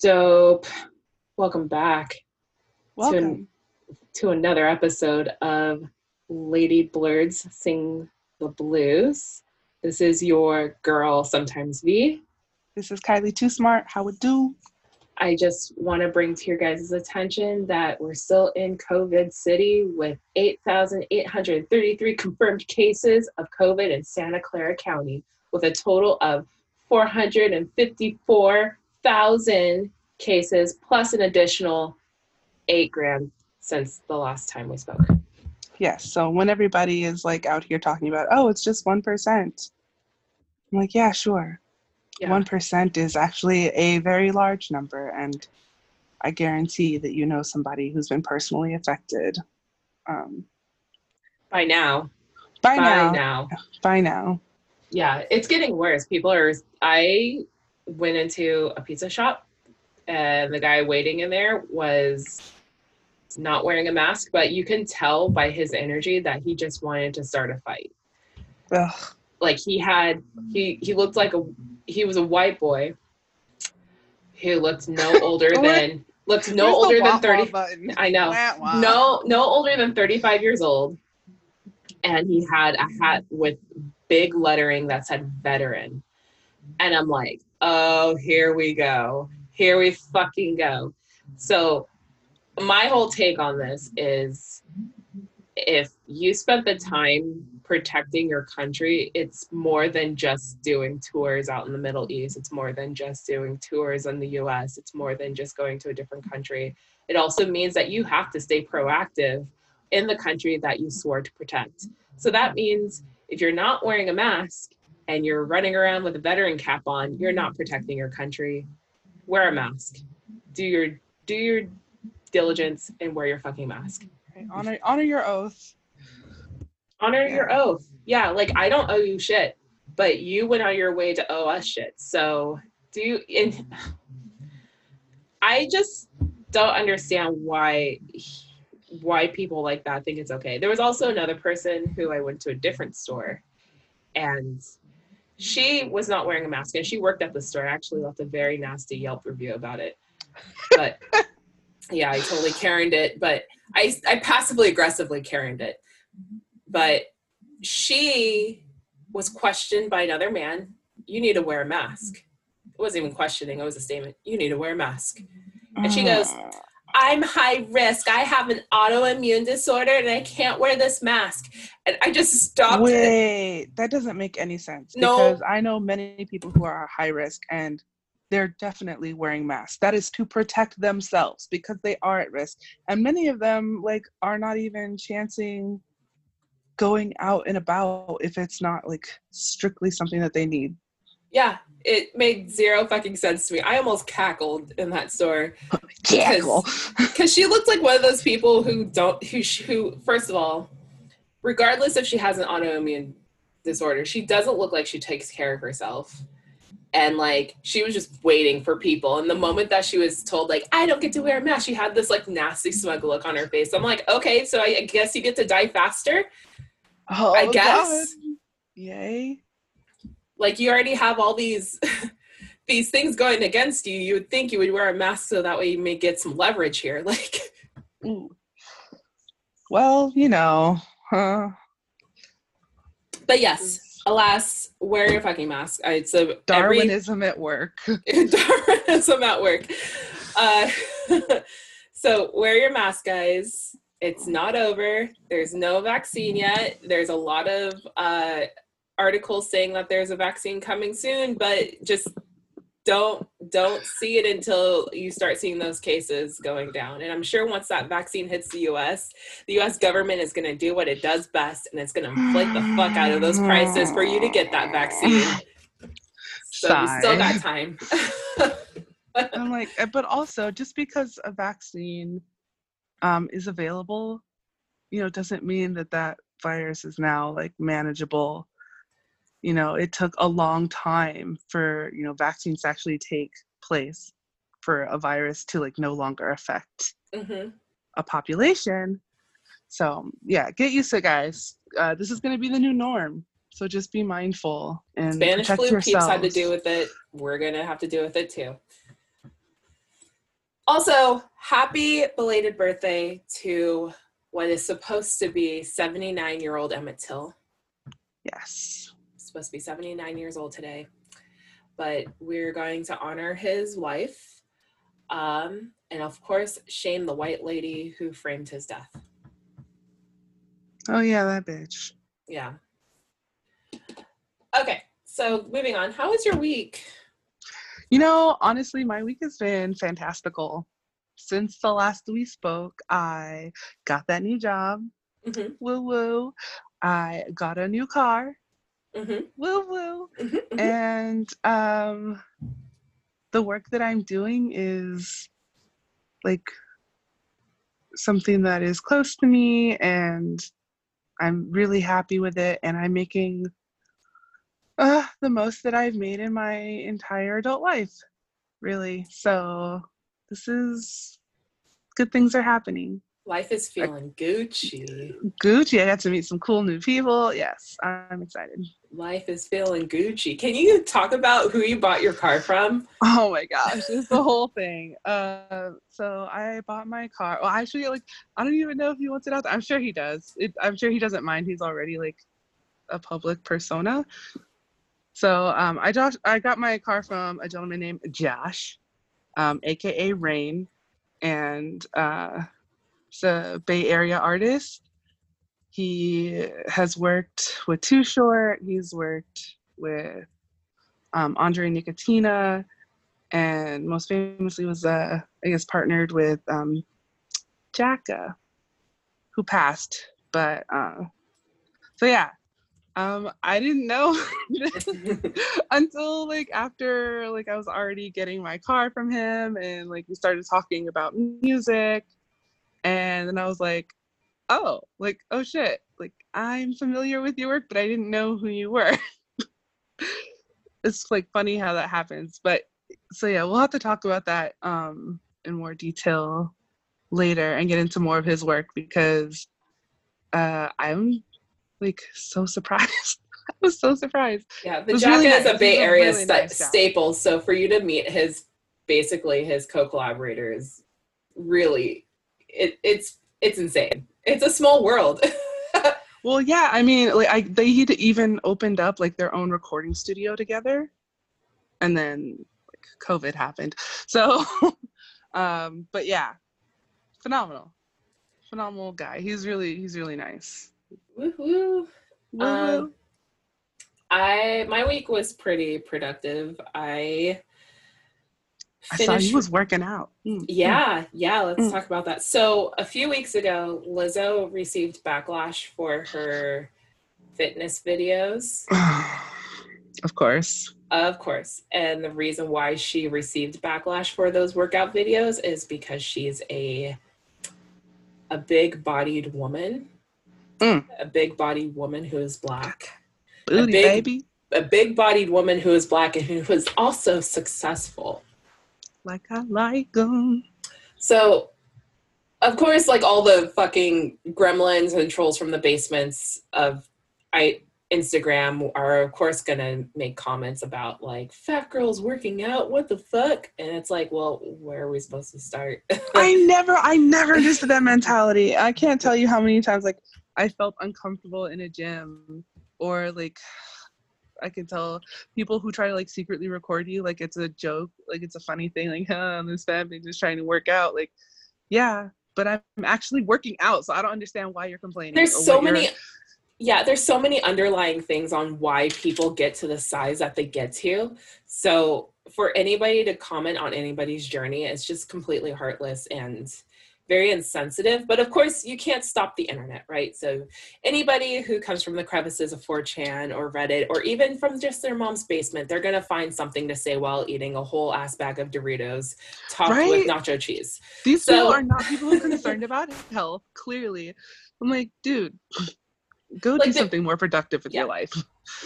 Dope. Welcome back Welcome. to, to another episode of Lady Blurs Sing the Blues. This is your girl, sometimes V. This is Kylie Too Smart. How it do? I just want to bring to your guys' attention that we're still in COVID City with 8,833 confirmed cases of COVID in Santa Clara County, with a total of 454,000 cases, plus an additional eight grand since the last time we spoke. Yes. So when everybody is like out here talking about, oh, it's just one percent, I'm like, yeah, sure. Yeah. One percent is actually a very large number, and I guarantee that you know somebody who's been personally affected. Um, By now. by, By now, now. by now. Yeah, it's getting worse. People are. I went into a pizza shop, and the guy waiting in there was not wearing a mask, but you can tell by his energy that he just wanted to start a fight. Ugh. Like he had, he he looked like a he was a white boy who looked no older than looked no Where's the older than thirty. button? I know. Wah, wah. no no older than 35 years old and he had a hat with big lettering that said veteran and i'm like oh here we go. Here we fucking go. So my whole take on this is if you spent the time protecting your country it's more than just doing tours out in the middle east. It's more than just doing tours in the us it's more than just going to a different country. It also means that you have to stay proactive in the country that you swore to protect. So that means if you're not wearing a mask and you're running around with a veteran cap on, you're not protecting your country. Wear a mask. Do your do your diligence and wear your fucking mask. Okay, Honor, honor your oath. Honor Yeah. your oath. Yeah, like I don't owe you shit, but you went out of your way to owe us shit. So do you and I just don't understand why why people like that think it's okay. There was also another person who I went to a different store and she was not wearing a mask and she worked at the store. I actually left a very nasty Yelp review about it. But yeah, I totally Karened it, but I I passively aggressively Karened it. But she was questioned by another man, you need to wear a mask. It wasn't even questioning, it was a statement. You need to wear a mask. And she goes, Mm. I'm high risk. I have an autoimmune disorder and I can't wear this mask. And I just stopped. Wait, that doesn't make any sense. No. Because I know many people who are high risk and they're definitely wearing masks. That is to protect themselves because they are at risk. And many of them like are not even chancing going out and about if it's not like strictly something that they need. Yeah, it made zero fucking sense to me. I almost cackled in that store Jackal. because she looked like one of those people who don't, who, who, first of all, regardless if she has an autoimmune disorder, she doesn't look like she takes care of herself. And like she was just waiting for people. And the moment that she was told, like, I don't get to wear a mask, she had this like nasty smug look on her face. I'm like, okay, so I guess you get to die faster. Oh, I guess. God. Yay. Like you already have all these these things going against you. You would think you would wear a mask so that way you may get some leverage here like. Well, you know, huh? but yes alas wear your fucking mask. It's a every Darwinism at work. Darwinism at work. Uh, so wear your mask guys. It's not over. There's no vaccine yet. There's a lot of uh, articles saying that there's a vaccine coming soon but just don't don't see it until you start seeing those cases going down. And i'm sure once that vaccine hits the us the us government is going to do what it does best and it's going to inflate the fuck out of those prices for you to get that vaccine. So we still got time. I'm like, eh, but also just because a vaccine um, is available, you know, doesn't mean that that virus is now like manageable. You know, it took a long time for you know vaccines to actually take place for a virus to like no longer affect hmm a population. So yeah, get used to it, guys. Uh, this is going to be the new norm. So just be mindful and Spanish flu peeps had to do with it. We're gonna have to do with it too. Also, happy belated birthday to what is supposed to be 79 year old Emmett Till. Yes. Supposed to be 79 years old today. But we're going to honor his wife. Um, and of course, shame the white lady who framed his death. Oh yeah, that bitch. Yeah. Okay, so moving on. How was your week? You know, honestly, my week has been fantastical. Since the last we spoke, I got that new job. Mm-hmm, Woo woo. I got a new car. Mm-hmm, Woo woo. mm-hmm. And um the work that I'm doing is like something that is close to me and I'm really happy with it and I'm making uh, the most that I've made in my entire adult life, really. So this is good things are happening. Life is feeling Gucci. Gucci, I got to meet some cool new people. Yes, I'm excited. Life is feeling Gucci. Can you talk about who you bought your car from? Oh my gosh, it's the whole thing. Uh, so I bought my car. Well, actually, like I don't even know if he wants it out. There. I'm sure he does. It, I'm sure he doesn't mind. He's already like a public persona. So um, I Josh, I got my car from a gentleman named Josh, um, aka Rain, and uh, he's a Bay Area artist. He has worked with Too Short. He's worked with um, Andre Nickatina, and most famously was uh, I guess partnered with um, Jacka, who passed. But uh, so yeah, um, I didn't know until like after like I was already getting my car from him, and like we started talking about music, and then I was like, oh, like oh shit, like I'm familiar with your work, but I didn't know who you were. it's like funny how that happens, but so yeah, we'll have to talk about that um in more detail later and get into more of his work because uh I'm like so surprised. I was so surprised. Yeah, was Jacka really is nice. a Bay Area really sta- nice staple. So for you to meet his basically his co-collaborators really it, it's it's insane. It's a small world. Well, yeah, I mean, like I they even opened up like their own recording studio together, and then like COVID happened. So, um, but yeah, phenomenal, phenomenal guy. He's really he's really nice. Woohoo. Woo-woo. Um, I my week was pretty productive. I I saw he was working out. Mm, Yeah, yeah, let's Mm. talk about that. So, a few weeks ago, Lizzo received backlash for her fitness videos, mm. of course. of course. And the reason why she received backlash for those workout videos is because she's a a big-bodied woman. Mm. A big-bodied woman who is black. Booty big- baby, A big-bodied woman who is black and who is also successful. Like I like them. So, of course, like all the fucking gremlins and trolls from the basements of I Instagram are of course gonna make comments about like fat girls working out. What the fuck? And it's like, well, where are we supposed to start? I never, I never understood that mentality. I can't tell you how many times like I felt uncomfortable in a gym, or like I can tell people who try to like secretly record you like it's a joke, like it's a funny thing, like huh, I'm this fat bitch just trying to work out. Like, yeah, but I'm actually working out, so I don't understand why you're complaining. there's so many yeah there's so many underlying things on why people get to the size that they get to so for anybody to comment on anybody's journey it's just completely heartless and very insensitive but of course you can't stop the internet right so anybody who comes from the crevices of 4chan or reddit or even from just their mom's basement they're going to find something to say while eating a whole ass bag of doritos topped with nacho cheese These So- people are not people who are concerned about health. Clearly, I'm like, dude, go Like do the- something more productive with Yeah. your life.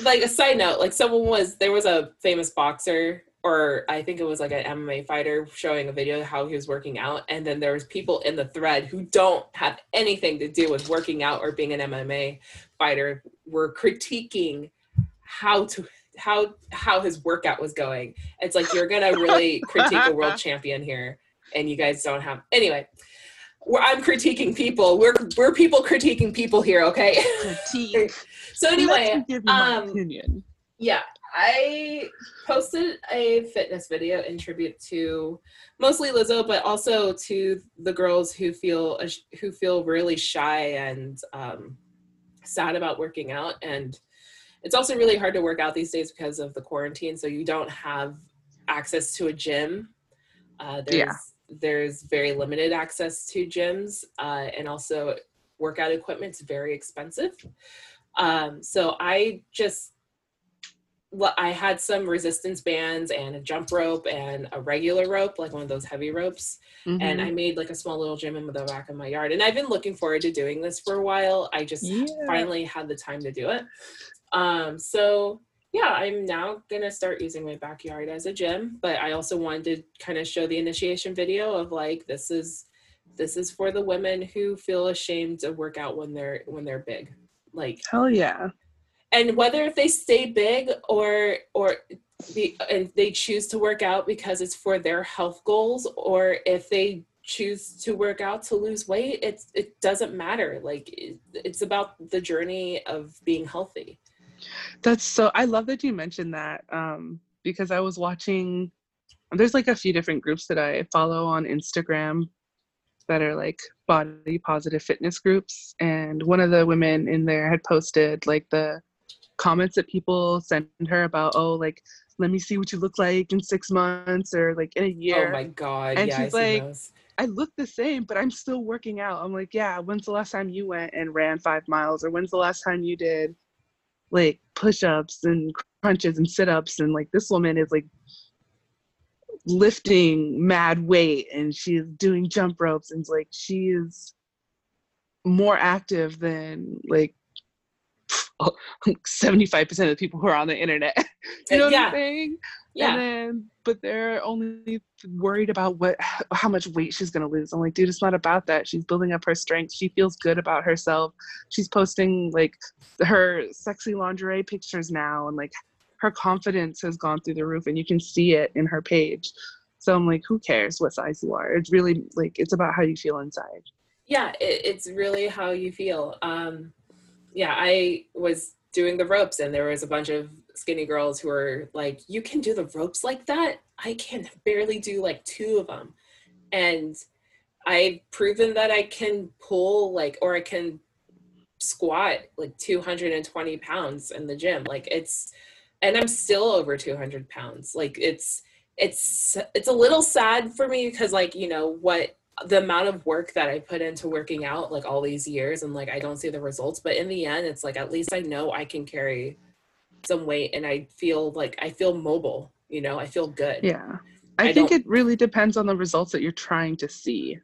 like a side note, like someone was there was a famous boxer or I think it was like an MMA fighter showing a video of how he was working out and then there was people in the thread who don't have anything to do with working out or being an MMA fighter were critiquing how to how how his workout was going. It's like you're going to really critique a world champion here. and you guys don't have anyway. I'm critiquing people. We're we're people critiquing people here, okay? Critique. so anyway, give you my um, opinion. yeah, I posted a fitness video in tribute to mostly Lizzo, but also to the girls who feel who feel really shy and um, sad about working out. And it's also really hard to work out these days because of the quarantine. So you don't have access to a gym. Uh, there's, Yeah. There's very limited access to gyms, uh, and also workout equipment's very expensive. Um, so I just I had some resistance bands and a jump rope and a regular rope, like one of those heavy ropes. And Mhm. I made like a small little gym in the back of my yard. And I've been looking forward to doing this for a while. I just Yeah. finally had the time to do it. Um, so yeah, I'm now gonna start using my backyard as a gym. But I also wanted to kind of show the initiation video of like this is this is for the women who feel ashamed to work out when they're when they're big. Like Hell yeah. And whether if they stay big or or the and they choose to work out because it's for their health goals or if they choose to work out to lose weight it's it doesn't matter. Like it, it's about the journey of being healthy. That's so I love that you mentioned that um, because I was watching there's like a few different groups that I follow on Instagram that are like body positive fitness groups. And one of the women in there had posted like the comments that people send her about oh like let me see what you look like in 6 months or like in a oh year oh my god And yeah she's see like, those. I look the same, but I'm still working out. I'm like, yeah, when's the last time you went and ran five miles? Or when's the last time you did like push ups and crunches and sit ups? And like this woman is like lifting mad weight and she's doing jump ropes and like she is more active than like 75% of the people who are on the internet. you know what I'm saying? yeah And then, but they're only worried about what, how much weight she's gonna lose. I'm like, dude, it's not about that. She's building up her strength. She feels good about herself. She's posting like her sexy lingerie pictures now, and like her confidence has gone through the roof, and you can see it in her page. So I'm like, who cares what size you are? It's really like it's about how you feel inside. yeah it, it's really how you feel um yeah i was doing the ropes and there was a bunch of skinny girls who were like you can do the ropes like that? I can barely do like two of them and i've proven that i can pull like or i can squat like 220 pounds in the gym. Like it's and i'm still over 200 pounds. Like it's it's it's a little sad for me because like you know what the amount of work that I put into working out like all these years and like I don't see the results but in the end it's like at least I know I can carry some weight and I feel like I feel mobile you know I feel good Yeah. I, I think it really depends on the results that you're trying to see.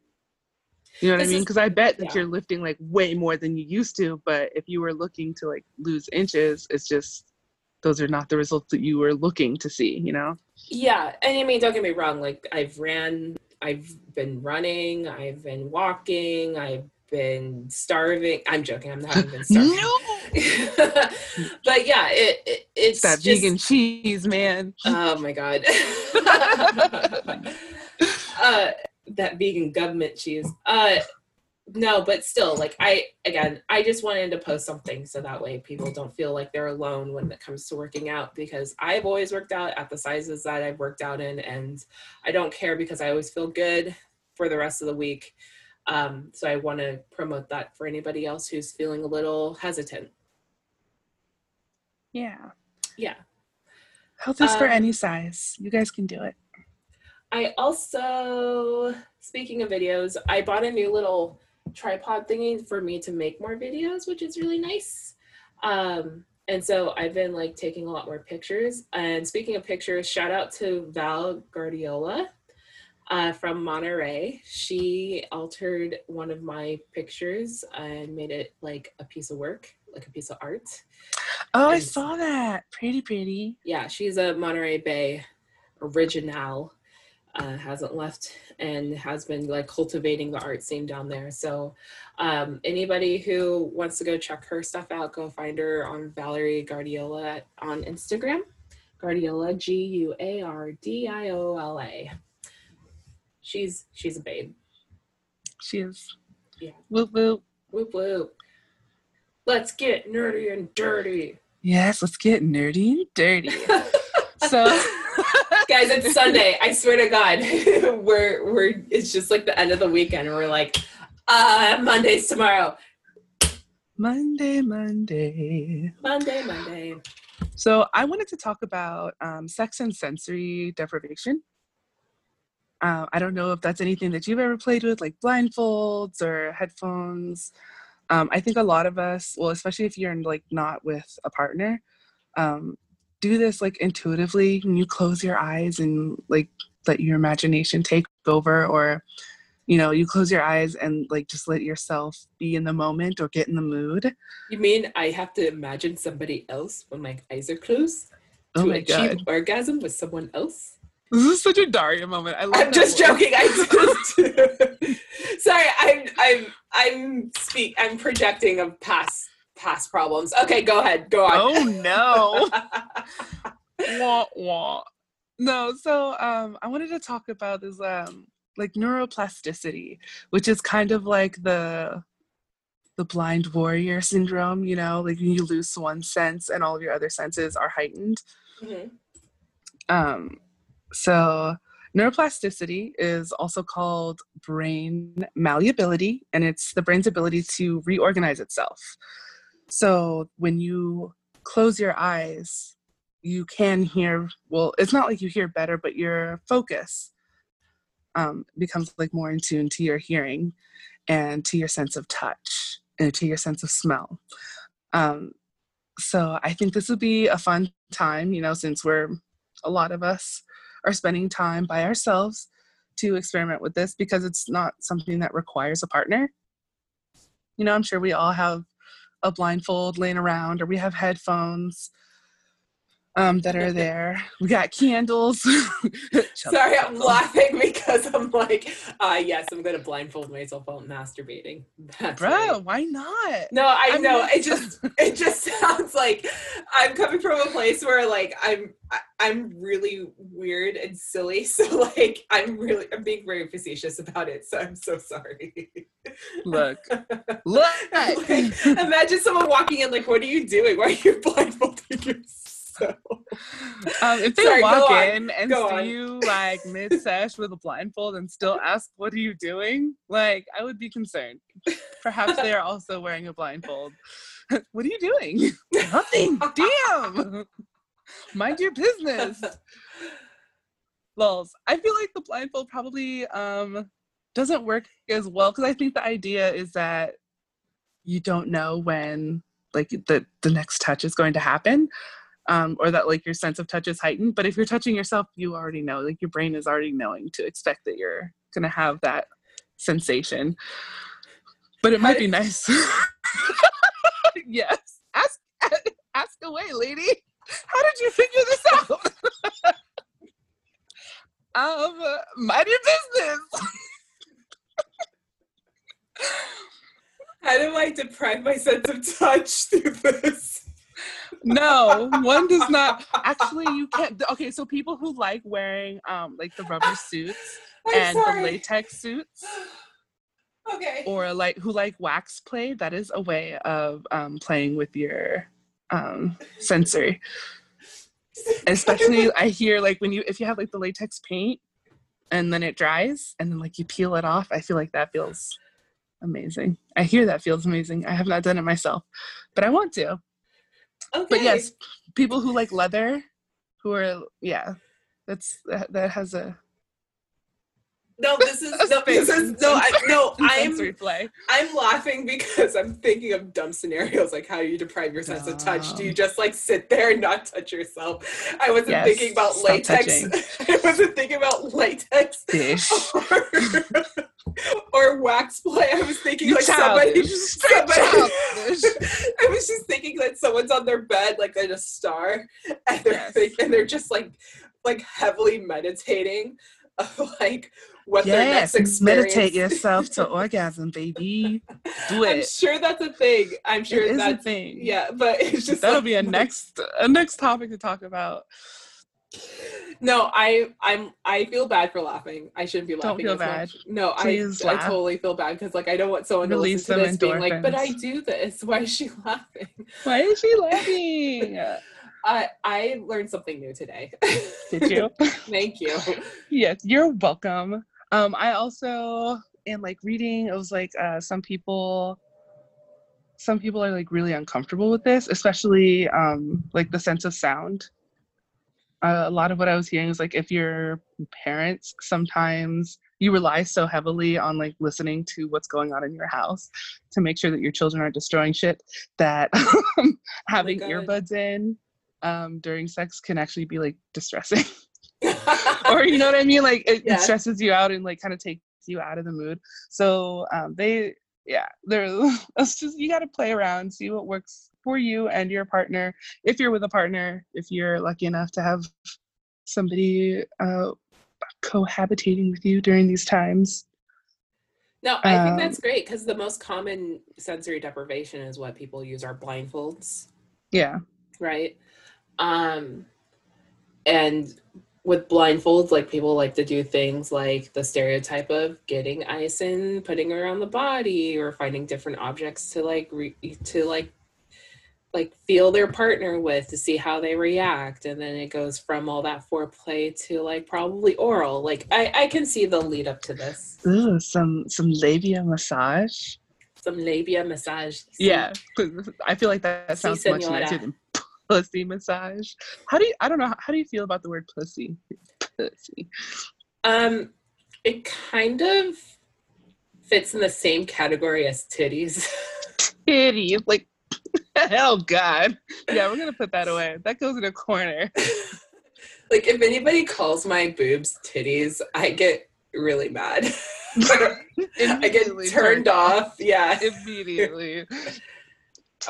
You know what I mean? Because I bet that yeah. you're lifting like way more than you used to, but if you were looking to like lose inches, it's just those are not the results that you were looking to see, you know? yeah and I mean don't get me wrong like I've ran I've been running I've been walking I've been starving I'm joking I'm not even starving no. but yeah it, it it's that just, vegan cheese, man. oh my god uh that vegan government cheese uh no but still like i again i just wanted to post something so that way people don't feel like they're alone when it comes to working out because i've always worked out at the sizes that i've worked out in and i don't care because i always feel good for the rest of the week um, so i want to promote that for anybody else who's feeling a little hesitant Yeah. yeah Health is for Um, any size. You guys can do it. I also, speaking of videos, I bought a new little tripod thingy for me to make more videos, which is really nice. Um, and so I've been like taking a lot more pictures. And speaking of pictures, shout out to Val Guardiola uh, from Monterey. She altered one of my pictures and made it like a piece of work, like a piece of art. Oh, I saw that. Pretty, pretty. yeah, she's a Monterey Bay original. Uh, hasn't left and has been like cultivating the art scene down there. So, um, anybody who wants to go check her stuff out, go find her on Valerie Guardiola on Instagram. Guardiola, G U A R D I O L A. she's she's a babe. She is. Yeah. Whoop whoop. Whoop whoop. Let's get nerdy and dirty. Yes, let's get nerdy and dirty. so guys it's sunday i swear to god we're we're it's just like the end of the weekend and we're like uh monday's tomorrow Monday, Monday. monday monday So I wanted to talk about um, sex and sensory deprivation. Uh, I don't know if that's anything that you've ever played with, like blindfolds or headphones. Um, I think a lot of us, well, especially if you're like not with a partner, um, do this like intuitively when you close your eyes and like let your imagination take over, or you know, you close your eyes and like just let yourself be in the moment or get in the mood. you mean i have to imagine somebody else when my eyes are closed Oh to my achieve god, orgasm with someone else this is such a Daria moment. I love i'm just word. joking i just sorry i'm i'm i'm speak i'm projecting of past past problems okay go ahead go on Oh no. wah, wah. No, so um I wanted to talk about this um like neuroplasticity, which is kind of like the the blind warrior syndrome, you know, like you lose one sense and all of your other senses are heightened. Mhm. Um so neuroplasticity is also called brain malleability and it's the brain's ability to reorganize itself. So when you close your eyes, you can hear, well, it's not like you hear better, but your focus um, becomes like more in tune to your hearing and to your sense of touch and to your sense of smell. Um, so I think this would be a fun time, you know, since we're a lot of us are spending time by ourselves to experiment with this because it's not something that requires a partner. You know, I'm sure we all have a blindfold laying around or we have headphones um, that are there. We got candles. Sorry, I'm laughing because I'm like, uh, yes, I'm gonna blindfold myself while masturbating. That's Bro, right. why not? No, I, I know. mean- it just it just sounds like I'm coming from a place where like I'm I'm really weird and silly. So like I'm really I'm being very facetious about it. So I'm so sorry. Look, look. Like, imagine someone walking in like, what are you doing? Why are you blindfolding yourself? Um, if they Sorry, walk in and go see on. you like mid sesh with a blindfold and still ask, "What are you doing?" Like, I would be concerned. Perhaps they are also wearing a blindfold. what are you doing? Nothing. Damn. Mind your business. Lols. I feel like the blindfold probably um doesn't work as well because I think the idea is that you don't know when like the the next touch is going to happen. Um, or that like your sense of touch is heightened. But if you're touching yourself, you already know, like your brain is already knowing to expect that you're gonna have that sensation. But it might be nice. yes. Ask ask away, lady. How did you figure this out? um, mind your business. How do I deprive my sense of touch through this? No, one does not. Actually, you can't. Okay, so people who like wearing um like the rubber suits I'm and sorry. the latex suits, Okay. or like who like wax play, that is a way of um playing with your um sensory. Especially, I hear like when you if you have like the latex paint and then it dries and then like you peel it off. I feel like that feels amazing. I hear that feels amazing. I have not done it myself, but I want to. Okay. but yes people who like leather who are yeah that's that, that has a No, this is no, this is no, I, no. I'm I'm laughing because I'm thinking of dumb scenarios like how you deprive your sense of touch. Do you just like sit there and not touch yourself? I wasn't Yes, thinking about latex. I wasn't thinking about latex or, or wax play. I was thinking you like somebody. childish straight somebody I was just thinking that someone's on their bed like in a star, and they're Yes. think- and they're just like like heavily meditating, of like what their next yes experience. meditate yourself to orgasm baby do it. I'm sure that's a thing. I'm sure it is a thing yeah, but it's just that'll like- be a next a next topic to talk about No, I I'm I feel bad for laughing. I shouldn't be laughing. Don't feel as bad. Much. No, I Please I laugh. totally feel bad because like I don't want someone Release to listen to this being like, but I do this. Why is she laughing? Why is she laughing? I I learned something new today. Did you? Thank you. yes, you're welcome. Um, I also in like reading, it was like uh, some people, some people are like really uncomfortable with this, especially um, like the sense of sound. Uh, a lot of what I was hearing is like if your parents sometimes you rely so heavily on like listening to what's going on in your house to make sure that your children aren't destroying shit that having God. earbuds in um, during sex can actually be like distressing or you know what I mean? Like it, Yeah. it stresses you out and like kind of takes you out of the mood. So um, they, yeah, they're it's just you got to play around, see what works for you and your partner. If you're with a partner, if you're lucky enough to have somebody uh, cohabitating with you during these times. No, I think Um, that's great because the most common sensory deprivation is what people use are blindfolds. Yeah, right? Um, and with blindfolds, like people like to do things like the stereotype of getting ice and putting around the body, or finding different objects to like re- to like like feel their partner with to see how they react, and then it goes from all that foreplay to like probably oral. Like I I can see the lead up to this. Ooh, some some labia massage. Some labia massage. yeah I feel like that, that Si, sounds much señora. nicer than pussy massage. How do you? I don't know. How do you feel about the word pussy? Pussy. Um, it kind of fits in the same category as titties. Titty. Like, oh god. Yeah, we're gonna put that away. That goes in a corner. like if anybody calls my boobs titties, I get really mad. I get turned off. Yeah. Immediately.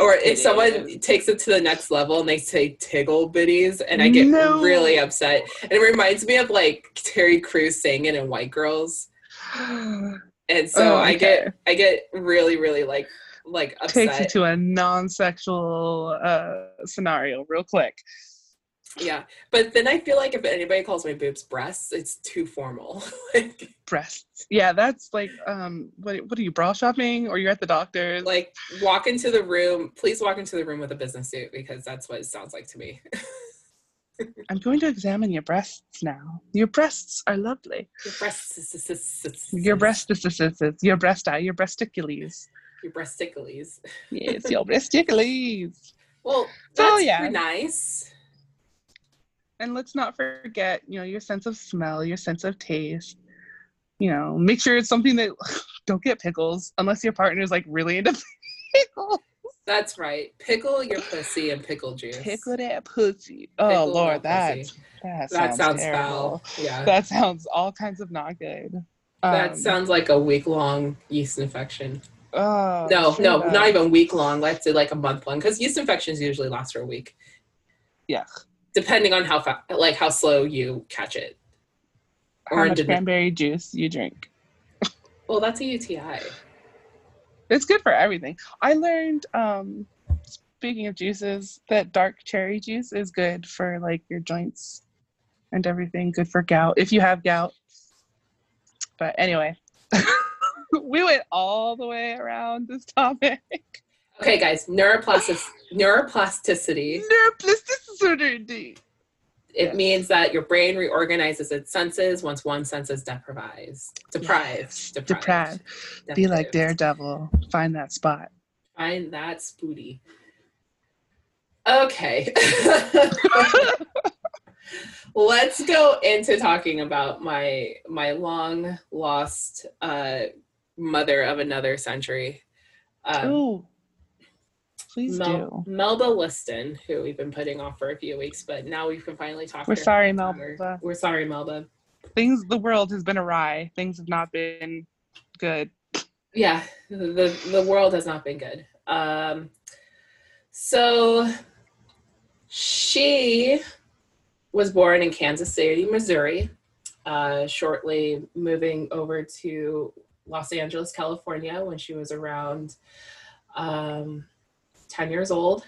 Or if someone Idiot. takes it to the next level and they say tiggle bitties, and I get No. really upset. And it reminds me of like Terry Crews singing in White Girls. And so Oh, I get I get really, really like like upset. Takes you to a non-sexual uh, scenario real quick. Yeah, but then I feel like if anybody calls my boobs breasts, it's too formal. like, Breasts. Yeah, that's like um what what are you bra shopping or you're at the doctor's? like walk into the room. Please walk into the room with a business suit because that's what it sounds like to me. I'm going to examine your breasts now. Your breasts are lovely. Your breasts. Your breastises, your breast your breasticules. Your breasticles. Yes, your breasticules. Well, So, that's yeah. nice. And let's not forget, you know, your sense of smell, your sense of taste. You know, make sure it's something that don't get pickles unless your partner's like really into pickles. That's right. Pickle your pussy and pickle juice. Pickle that pussy. Oh Pickle Lord, that that pussy. that sounds, sounds terrible. foul. Yeah. That sounds all kinds of not good. that Um, sounds like a week long yeast infection. Oh, no, no, not even week long. Let's say like a month long because yeast infections usually last for a week. Yeah. Depending on how fa- like how slow you catch it. How Or much did- cranberry juice you drink? Well, that's a UTI. It's good for everything. I learned, um, speaking of juices, that dark cherry juice is good for like your joints and everything. Good for gout if you have gout. But anyway, we went all the way around this topic. Okay, guys, neuroplastic neuroplasticity. Neuroplasticity. It Yes. means that your brain reorganizes its senses once one sense is deprived. Deprived. Yes, Deprived. deprived. Be like Daredevil. Find that spot. Find that spooty. Okay. Let's go into talking about my my long lost uh, mother of another century. Um. Please Mel- do. Melba Liston, who we've been putting off for a few weeks, but now we can finally talk. We're sorry, We're- Melba. We're sorry, Melba. Things the world has been awry. Things have not been good. yeah the the world has not been good um so she was born in kansas city missouri uh shortly moving over to los angeles california when she was around um 10 years old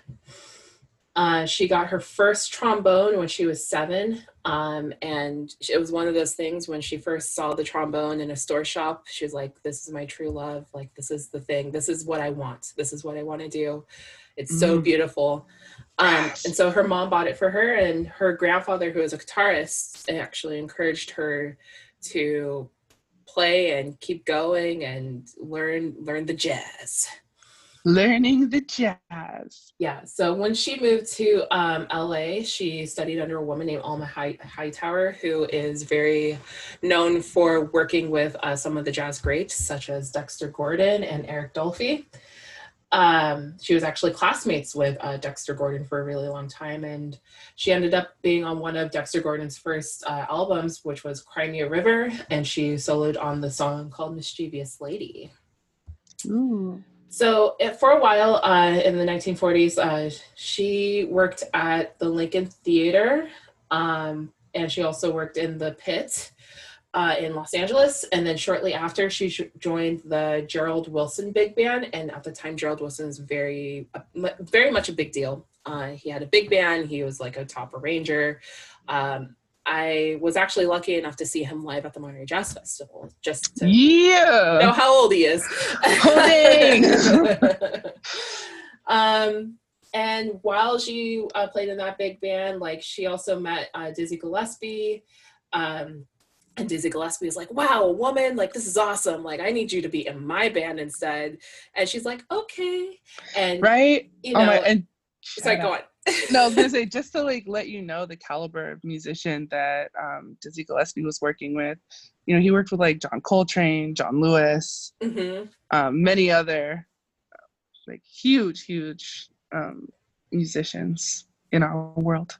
Uh, she got her first trombone when she was seven. Um, and it was one of those things when she first saw the trombone in a store shop, she was like, This is my true love. Like, this is the thing. This is what I want. This is what I want to do. It's so Mm. beautiful. Um, and so her mom bought it for her, and her grandfather, who was a guitarist, actually encouraged her to play and keep going and learn learn the jazz. Learning the jazz. Yeah. So when she moved to um, LA, she studied under a woman named Alma Hightower, who is very known for working with uh, some of the jazz greats, such as Dexter Gordon and Eric Dolphy. Um, she was actually classmates with uh, Dexter Gordon for a really long time, and she ended up being on one of Dexter Gordon's first uh, albums, which was Cry Me a River, and she soloed on the song called Mischievous Lady. Ooh. So it, for a while uh, in the 1940s, uh, she worked at the Lincoln Theater, um, and she also worked in the Pit uh, in Los Angeles. And then shortly after, she sh- joined the Gerald Wilson Big Band. And at the time, Gerald Wilson is very, uh, very much a big deal. Uh, he had a big band. He was like a top arranger. Um, I was actually lucky enough to see him live at the Monterey Jazz Festival, just to Yeah. know how old he is. Oh, um, and while she uh, played in that big band, like she also met uh, Dizzy Gillespie. Um, and Dizzy Gillespie is like, wow, a woman, like this is awesome. Like I need you to be in my band instead. And she's like, okay. And right? you know, oh my, and sorry, go on. no, I was gonna say just to like let you know the caliber of musician that um, Dizzy Gillespie was working with. You know, he worked with like John Coltrane, John Lewis, hmm um, many other like huge, huge um, musicians in our world.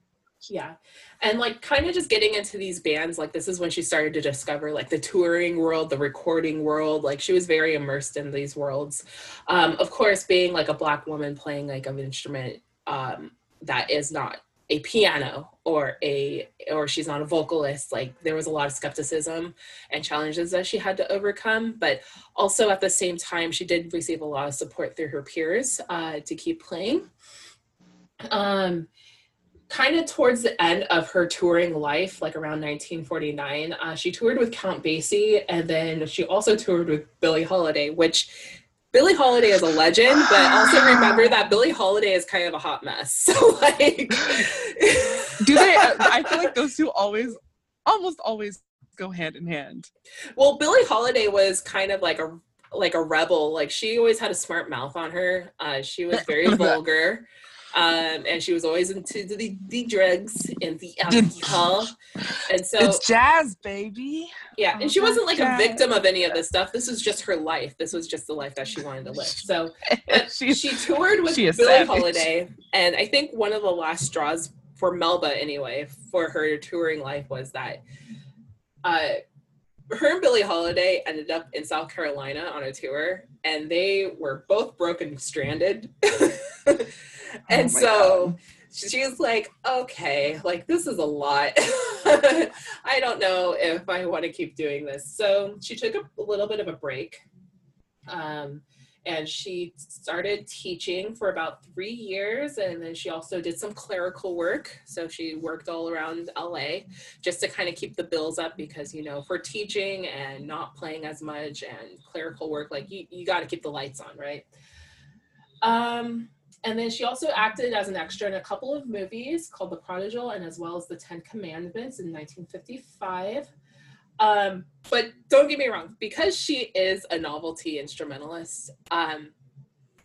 Yeah. And like kind of just getting into these bands, like this is when she started to discover like the touring world, the recording world. Like she was very immersed in these worlds. Um, of course, being like a black woman playing like an instrument um, that is not a piano or a or she's not a vocalist like there was a lot of skepticism and challenges that she had to overcome but also at the same time she did receive a lot of support through her peers uh, to keep playing um, kind of towards the end of her touring life, like around 1949, uh, she toured with Count Basie, and then she also toured with Billie Holiday, which Billie Holiday is a legend, but also remember that Billie Holiday is kind of a hot mess. So like, Do they? I feel like those two always, almost always go hand in hand. well, Billie Holiday was kind of like a like a rebel. Like she always had a smart mouth on her. Uh, she was very vulgar. Um, and she was always into the, the drugs and the alcohol. And so it's jazz, baby. Yeah, and Oh she wasn't like a victim of any of this stuff. This was just her life. This was just the life that she wanted to live. So but she toured with she Billie savage. Holiday, and I think one of the last straws for Melba, anyway, for her touring life was that uh, her and Billie Holiday ended up in South Carolina on a tour, and they were both broken stranded. and Oh so God. she was like, okay, like this is a lot. I don't know if I want to keep doing this. So she took a, a little bit of a break. Um, and she started teaching for about three years. And then she also did some clerical work. So she worked all around LA just to kind of keep the bills up because, you know, for teaching and not playing as much and clerical work, like you, you got to keep the lights on, right? Um, and then she also acted as an extra in a couple of movies called The Prodigal and as well as The Ten Commandments in 1955. Um, but don't get me wrong, because she is a novelty instrumentalist, um,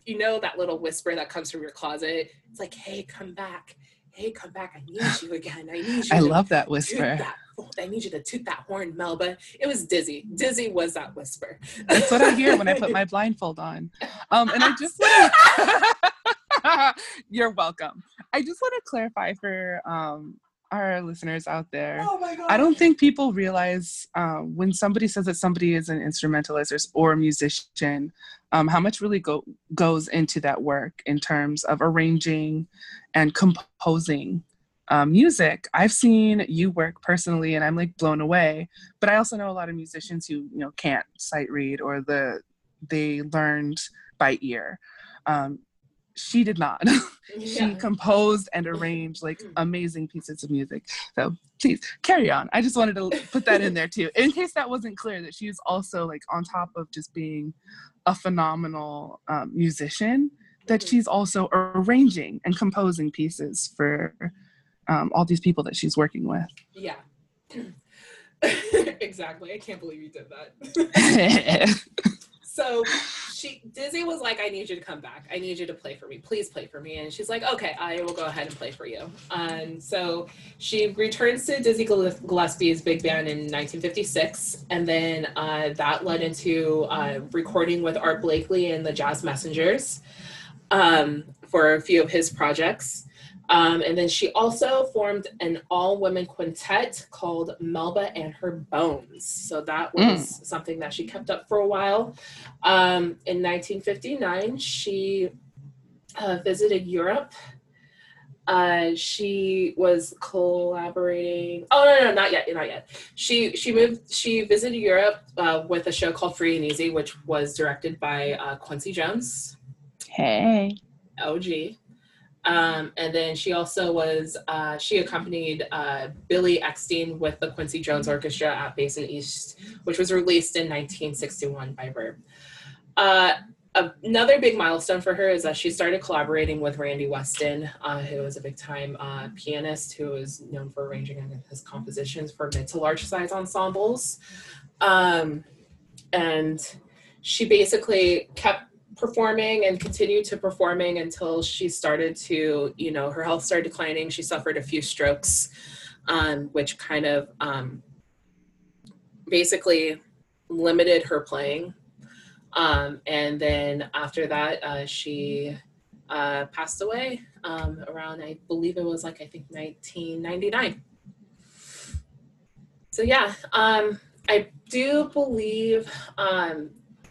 you know that little whisper that comes from your closet. It's like, hey, come back. Hey, come back. I need you again. I need you. I love that whisper. that- I need you to toot that horn, Melba. It was Dizzy. Dizzy was that whisper. That's what I hear when I put my blindfold on. Um, and I just you're welcome. I just want to clarify for um, our listeners out there. Oh my god. I don't think people realize um, when somebody says that somebody is an instrumentalist or, or a musician, um, how much really go, goes into that work in terms of arranging and composing um, music. I've seen you work personally, and I'm like blown away. But I also know a lot of musicians who you know can't sight read or the they learned by ear. Um, she did not. she Yeah. composed and arranged like amazing pieces of music. So please carry on. I just wanted to put that in there too, in case that wasn't clear. That she's also like on top of just being a phenomenal um, musician, that Mhm. she's also arranging and composing pieces for um, all these people that she's working with. Yeah. exactly. I can't believe you did that. So she Dizzy was like, I need you to come back. I need you to play for me. Please play for me. And she's like, okay, I will go ahead and play for you. And so she returns to Dizzy Gillespie's big band in 1956. And then uh, that led into uh, recording with Art Blakey and the Jazz Messengers um, for a few of his projects. Um, and then she also formed an all women quintet called Melba and Her Bones. So that was something that she kept up for a while. Um, in 1959, she uh, visited Europe. Uh, she was collaborating. Oh no, no, not yet, not yet. She she moved. She visited Europe uh, with a show called Free and Easy, which was directed by uh, Quincy Jones. hey. OG. Um, and then she also was, uh, she accompanied uh, Billy Eckstine with the Quincy Jones Orchestra at Basin East, which was released in 1961 by Verve. Uh, another big milestone for her is that she started collaborating with Randy Weston, uh, who was a big time uh, pianist who is known for arranging his compositions for mid to large size ensembles. Um, and she basically kept performing and continued to performing until she started to, you know, her health started declining. She suffered a few strokes, um, which kind of um, basically limited her playing. Um, and then after that, uh, she uh, passed away um, around, I believe it was like, I think 1999. So yeah, um, I do believe um,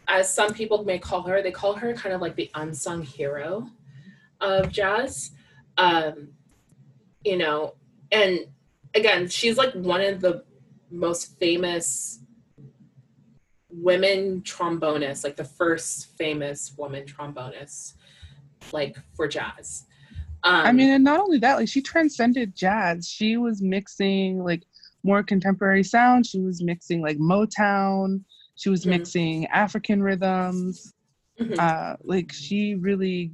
as some people may call her, they call her kind of like the unsung hero of jazz. Um, you know, and again, she's like one of the most famous women trombonists, like the first famous woman trombonist, like for jazz. Um, I mean, and not only that, like she transcended jazz. She was mixing like more contemporary sounds. She was mixing like Motown. She was Mhm. mixing African rhythms. mhm. Uh, like she really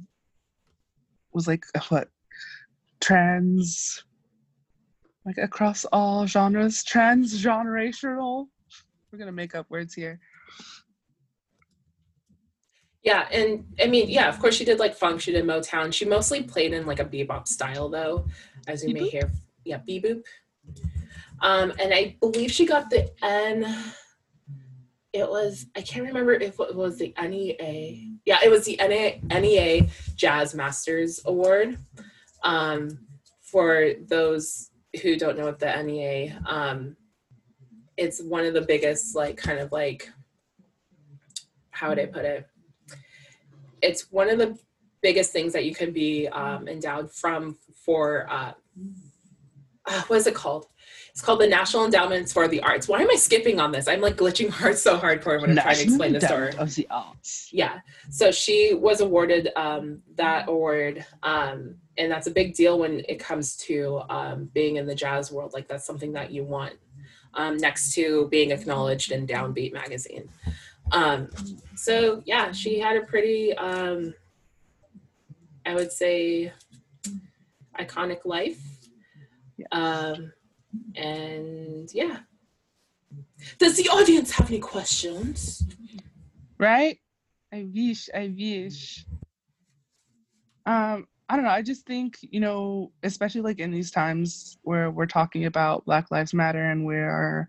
was like what trans, like across all genres, transgenerational. We're gonna make up words here. Yeah, and I mean, yeah, of course she did like funk, she did Motown. She mostly played in like a bebop style though, as you may hear. Yeah, beboop. Um, and I believe she got the N. It was I can't remember if it was the NEA. Yeah, it was the NEA, NEA Jazz Masters Award. Um, for those who don't know what the NEA, um, it's one of the biggest like kind of like how would I put it? it's one of the biggest things that you can be um, endowed from for uh, uh, what is it called? It's called the National Endowments for the Arts. Why am I skipping on this? I'm like glitching hard so hardcore when I'm trying to explain the story. of the arts. Yeah. So she was awarded um, that award. Um, and that's a big deal when it comes to um, being in the jazz world. Like that's something that you want um, next to being acknowledged in Downbeat magazine. Um, so yeah, she had a pretty, um, I would say, iconic life. Um, and yeah. Does the audience have any questions? right? I wish, I wish. Um, I don't know. I just think, you know, especially like in these times where we're talking about Black Lives Matter and we're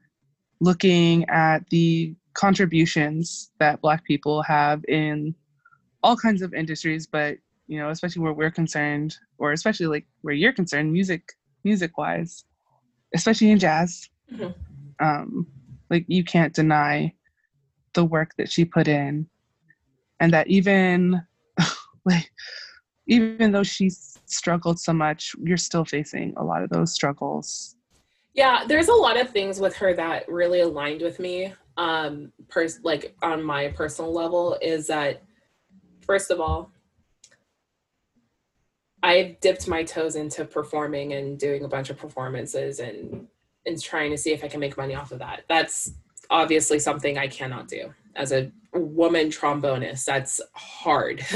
looking at the contributions that Black people have in all kinds of industries, but you know, especially where we're concerned, or especially like where you're concerned, music, music wise, especially in jazz. Mhm. Um, like you can't deny the work that she put in and that even like even though she struggled so much you're still facing a lot of those struggles Yeah, there's a lot of things with her that really aligned with me. Um, pers- like on my personal level, is that first of all, I've dipped my toes into performing and doing a bunch of performances and and trying to see if I can make money off of that. That's obviously something I cannot do as a woman trombonist. That's hard.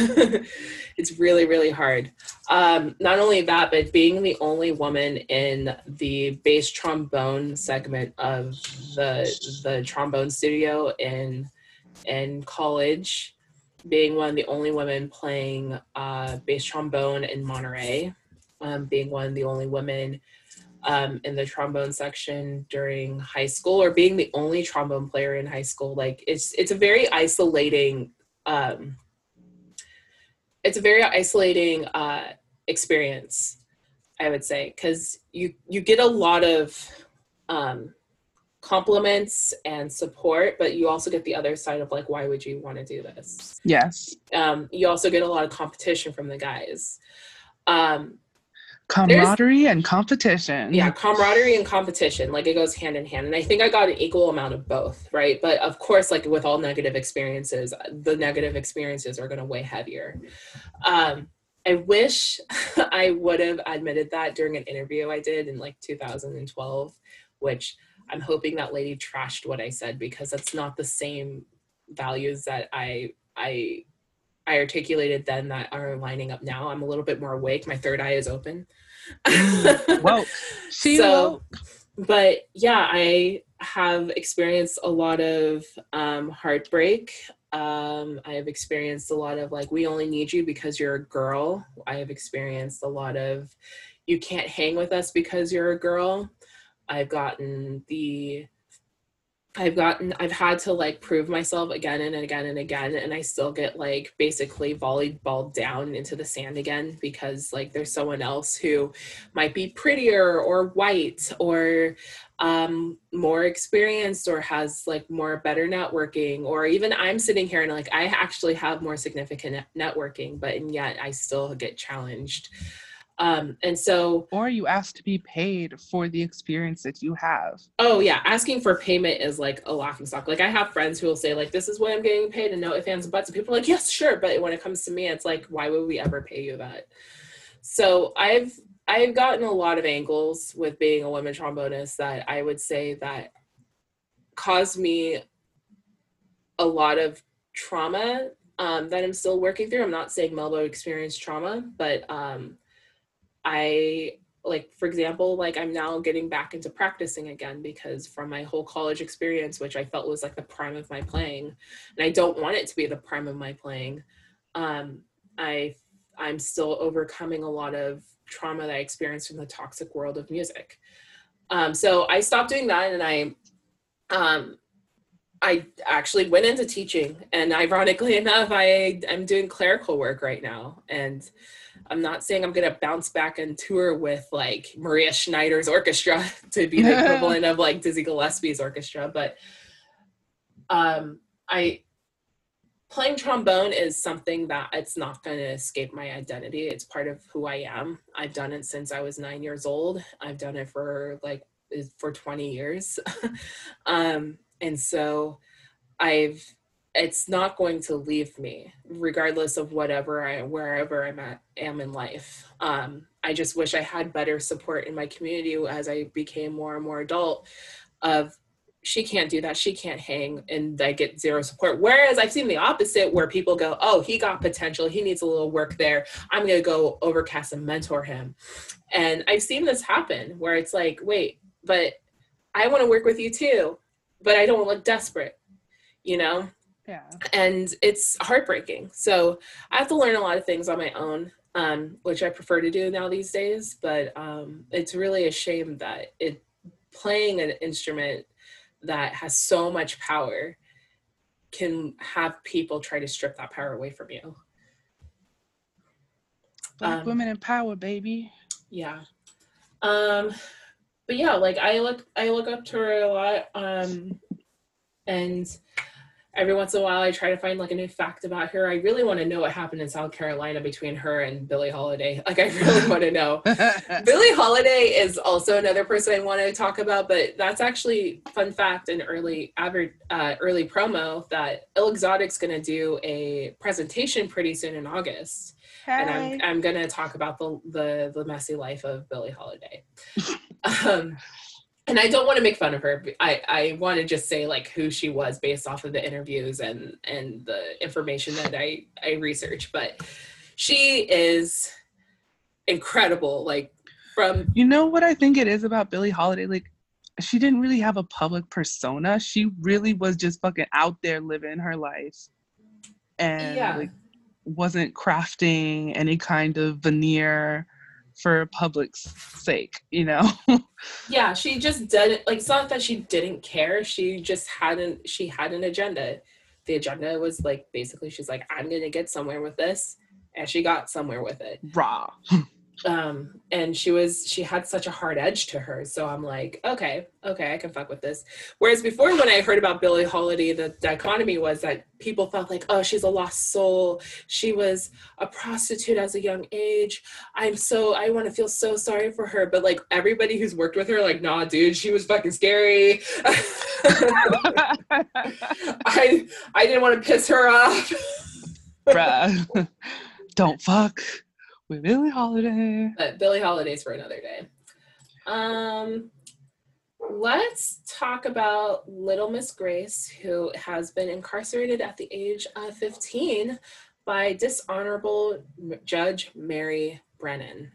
it's really, really hard. Um, not only that, but being the only woman in the bass trombone segment of the the trombone studio in in college, being one of the only women playing uh, bass trombone in Monterey, um, being one of the only women um, in the trombone section during high school or being the only trombone player in high school. Like it's it's a very isolating um, it's a very isolating uh, experience i would say because you you get a lot of um, compliments and support but you also get the other side of like why would you want to do this? Yes. Um, you also get a lot of competition from the guys. Um, camaraderie and competition. Yeah camaraderie and competition like it goes hand in hand and i think i got an equal amount of both right? But of course like with all negative experiences the negative experiences are going to weigh heavier. Um i wish i would have admitted that during an interview i did in like 2012 which i'm hoping that lady trashed what i said because that's not the same values that i i I articulated then that are lining up now. I'm a little bit more awake. My third eye is open. Whoa. She so, but yeah, I have experienced a lot of um, heartbreak. Um, I have experienced a lot of like, we only need you because you're a girl. I have experienced a lot of, you can't hang with us because you're a girl. I've gotten the I've gotten I've had to like prove myself again and again and again and I still get like basically volleyball down into the sand again because like there's someone else who might be prettier or white or um more experienced or has like more better networking or even I'm sitting here and like I actually have more significant networking but and yet I still get challenged um, and so, or you ask to be paid for the experience that you have. Oh yeah, asking for payment is like a laughing stock. Like I have friends who will say like, "This is what I'm getting paid," and no ifs ands buts. And people are like, "Yes, sure," but when it comes to me, it's like, why would we ever pay you that? So I've I've gotten a lot of angles with being a women trombonist that I would say that caused me a lot of trauma um, that I'm still working through. I'm not saying Melba experienced trauma, but um, I like for example like i'm now getting back into practicing again because from my whole college experience which i felt was like the prime of my playing and i don't want it to be the prime of my playing um i i'm still overcoming a lot of trauma that i experienced from the toxic world of music. Um so i stopped doing that and i um I actually went into teaching and ironically enough I I'm doing clerical work right now and I'm not saying I'm gonna bounce back and tour with like Maria Schneider's orchestra to be the equivalent of like Dizzy Gillespie's orchestra, but um, I playing trombone is something that it's not going to escape my identity. It's part of who I am. I've done it since I was nine years old. I've done it for like for 20 years, um, and so I've it's not going to leave me regardless of whatever I wherever I'm at am in life. Um, I just wish I had better support in my community as I became more and more adult of she can't do that, she can't hang, and I get zero support. Whereas I've seen the opposite where people go, Oh, he got potential, he needs a little work there. I'm gonna go overcast and mentor him. And I've seen this happen where it's like, wait, but I want to work with you too, but I don't look desperate, you know? Yeah. And it's heartbreaking. So I have to learn a lot of things on my own, um, which I prefer to do now these days. But um, it's really a shame that it playing an instrument that has so much power can have people try to strip that power away from you. Black um, women in power, baby. Yeah. Um, but yeah, like I look I look up to her a lot. Um and every once in a while I try to find like a new fact about her. I really want to know what happened in South Carolina between her and Billie Holiday. Like I really want to know. Billie Holiday is also another person I want to talk about, but that's actually fun fact and early aver- uh, early promo that Ill Exotic's going to do a presentation pretty soon in August. Hey. And I'm, I'm going to talk about the, the, the messy life of Billie Holiday. um, and I don't want to make fun of her. I, I want to just say like who she was based off of the interviews and and the information that I I research. But she is incredible. Like from you know what I think it is about Billie Holiday? Like she didn't really have a public persona. She really was just fucking out there living her life. And Yeah. like wasn't crafting any kind of veneer for public's sake, you know? yeah, she just didn't like. It's not that she didn't care. She just hadn't. She had an agenda. The agenda was like basically she's like I'm gonna get somewhere with this, and she got somewhere with it. Raw. um and she was she had such a hard edge to her. So i'm like okay okay i can fuck with this. Whereas before when i heard about billie holiday the dichotomy was that people felt like oh she's a lost soul. She was a prostitute as a young age. I'm so i want to feel so sorry for her. But like everybody who's worked with her like nah dude she was fucking scary. I i didn't want to piss her off. Bruh. Don't fuck with Billie Holiday. but Billie Holiday's for another day. Um, let's talk about Little Miss Grace, who has been incarcerated at the age of 15 by dishonorable Judge Mary Brennan.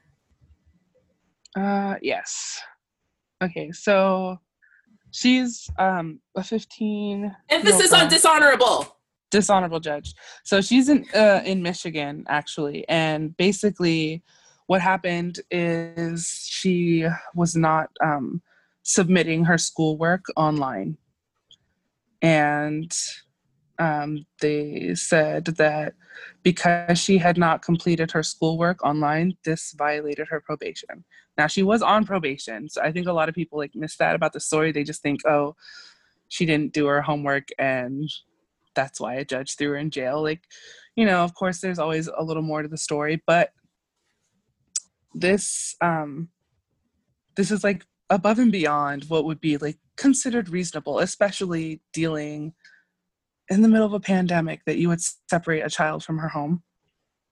Uh yes. Okay, so she's um a 15 Emphasis on dishonorable. Dishonorable judge. So she's in uh, in Michigan actually, and basically, what happened is she was not um, submitting her schoolwork online, and um, they said that because she had not completed her schoolwork online, this violated her probation. Now she was on probation, so I think a lot of people like miss that about the story. They just think, oh, she didn't do her homework and that's why a judge threw her in jail. Like, you know, of course, there's always a little more to the story, but this um, this is like above and beyond what would be like considered reasonable, especially dealing in the middle of a pandemic that you would separate a child from her home.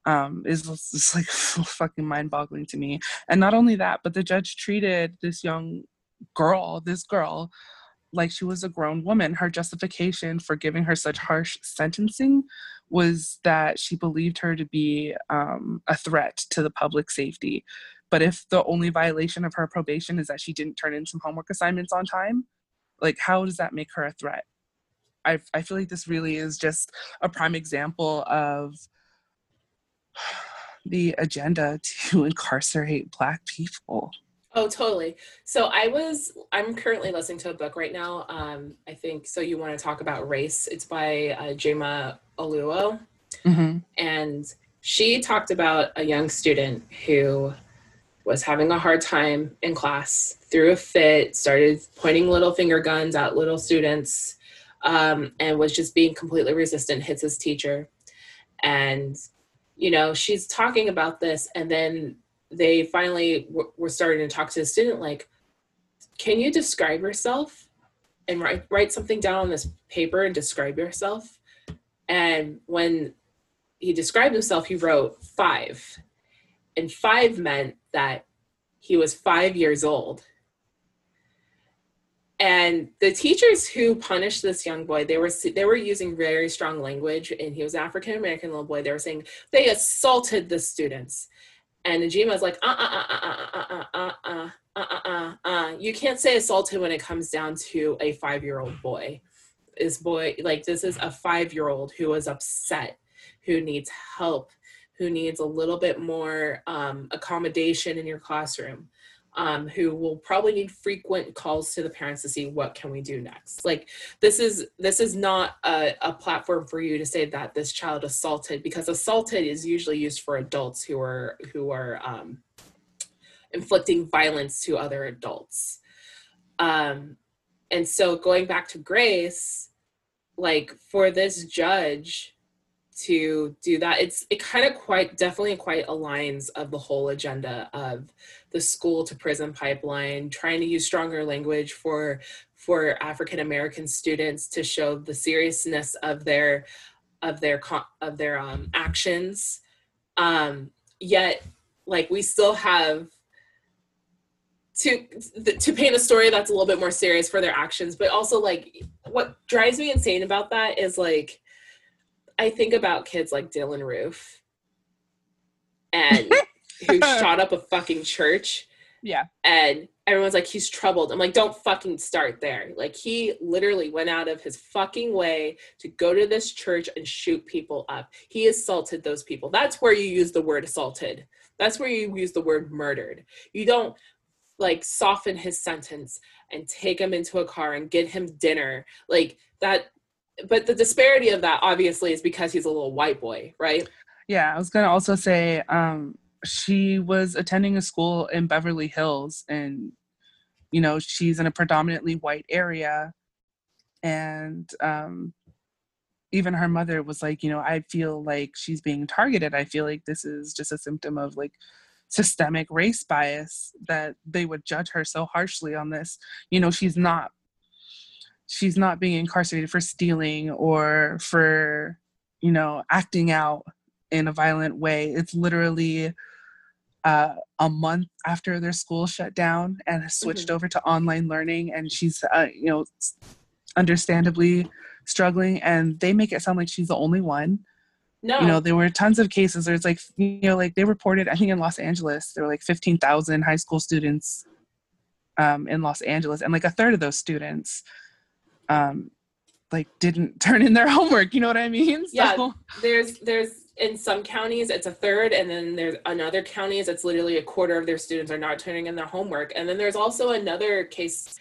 Um, is just like fucking mind-boggling to me. And not only that, but the judge treated this young girl, this girl, like she was a grown woman. Her justification for giving her such harsh sentencing was that she believed her to be um, a threat to the public safety. But if the only violation of her probation is that she didn't turn in some homework assignments on time, like how does that make her a threat? I, I feel like this really is just a prime example of the agenda to incarcerate Black people. Oh, totally. So I was, I'm currently listening to a book right now. Um, I think, so you want to talk about race. It's by uh, Ijeoma Oluo. Mm-hmm. and she talked about a young student who was having a hard time in class threw a fit started pointing little finger guns at little students um, and was just being completely resistant hits his teacher and you know she's talking about this and then they finally w- were starting to talk to the student like can you describe yourself and write write something down on this paper and describe yourself and when he described himself, he wrote five. And five meant that he was five years old. And the teachers who punished this young boy, they were they were using very strong language, and he was African American little boy. They were saying they assaulted the students, and Najima was like, uh uh uh uh uh uh uh uh uh uh uh uh. You can't say assaulted when it comes down to a five year old boy. This boy, like this is a five year old who was upset who needs help, who needs a little bit more um, accommodation in your classroom, um, who will probably need frequent calls to the parents to see what can we do next. Like this is this is not a, a platform for you to say that this child assaulted because assaulted is usually used for adults who are who are um, inflicting violence to other adults. Um, and so going back to Grace, like for this judge to do that. It's it kind of quite definitely quite aligns of the whole agenda of the school to prison pipeline trying to use stronger language for for african american students to show the seriousness of their of their of their um, actions. Um yet like we still have to to paint a story that's a little bit more serious for their actions but also like what drives me insane about that is like i think about kids like Dylann Roof and who shot up a fucking church. Yeah. And everyone's like he's troubled. I'm like don't fucking start there. Like he literally went out of his fucking way to go to this church and shoot people up. He assaulted those people. That's where you use the word assaulted. That's where you use the word murdered. You don't like soften his sentence and take him into a car and get him dinner. Like that but the disparity of that obviously is because he's a little white boy right? Yeah i was to also say um she was attending a school in beverly hills and you know she's in a predominantly white area. And um even her mother was like you know i feel like she's being targeted. I feel like this is just a symptom of like systemic race bias that they would judge her so harshly on this. You know she's not she's not being incarcerated for stealing or for you know acting out in a violent way it's literally uh, a month after their school shut down and has switched mm-hmm. over to online learning and she's uh, you know understandably struggling and they make it sound like she's the only one no. You know, there were tons of cases. There's like, you know, like they reported, I think in Los Angeles, there were like 15,000 high school students um, in Los Angeles. And like a third of those students, um, like didn't turn in their homework. You know what I mean? So, yeah. There's, there's, in some counties it's a third and then there's another counties it's literally a quarter of their students are not turning in their homework and then there's also another case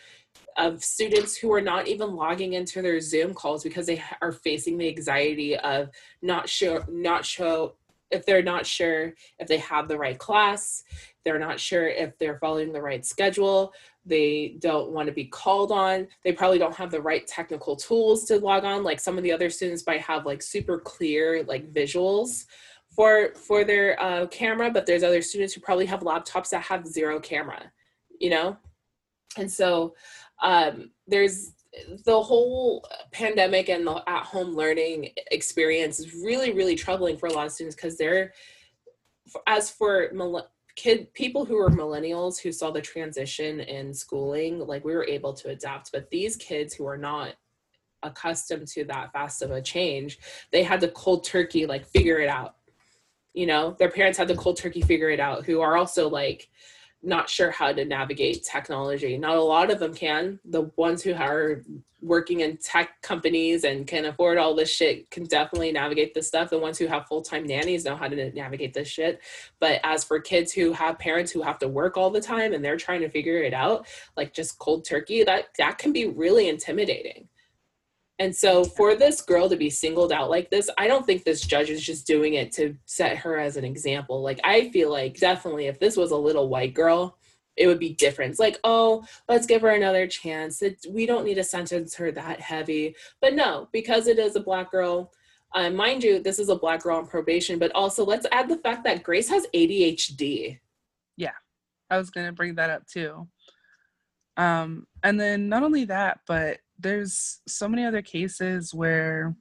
of students who are not even logging into their Zoom calls because they are facing the anxiety of not sure, not show if they're not sure if they have the right class, they're not sure if they're following the right schedule, they don't want to be called on, they probably don't have the right technical tools to log on. Like some of the other students might have like super clear like visuals for for their uh, camera, but there's other students who probably have laptops that have zero camera, you know, and so um, there's the whole pandemic and the at home learning experience is really really troubling for a lot of students because they're as for kid people who are millennials who saw the transition in schooling like we were able to adapt but these kids who are not accustomed to that fast of a change they had to cold turkey like figure it out. You know their parents had to cold turkey figure it out who are also like not sure how to navigate technology. Not a lot of them can. The ones who are working in tech companies and can afford all this shit can definitely navigate this stuff. The ones who have full time nannies know how to navigate this shit. But as for kids who have parents who have to work all the time and they're trying to figure it out, like just cold turkey, that that can be really intimidating. And so for this girl to be singled out like this, I don't think this judge is just doing it to set her as an example. Like I feel like definitely if this was a little white girl, it would be different. It's like, oh, let's give her another chance. It, we don't need to sentence her that heavy. But no, because it is a black girl, uh, mind you, this is a black girl on probation, but also let's add the fact that Grace has ADHD. Yeah, I was going to bring that up too. Um, and then not only that, but there's so many other cases where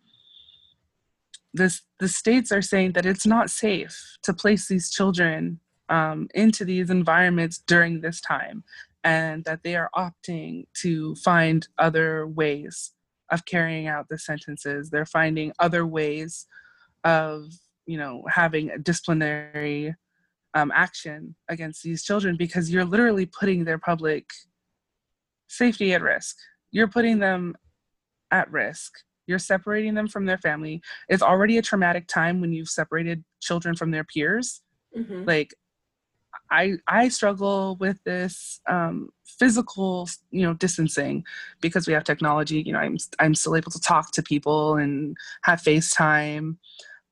this the states are saying that it's not safe to place these children um, into these environments during this time and that they are opting to find other ways of carrying out the sentences. They're finding other ways of you know having disciplinary um, action against these children because you're literally putting their public safety at risk you're putting them at risk. You're separating them from their family. It's already a traumatic time when you've separated children from their peers. Mm-hmm. like i i struggle with this um, physical you know distancing because we have technology. You know i'm i'm still able to talk to people and have facetime.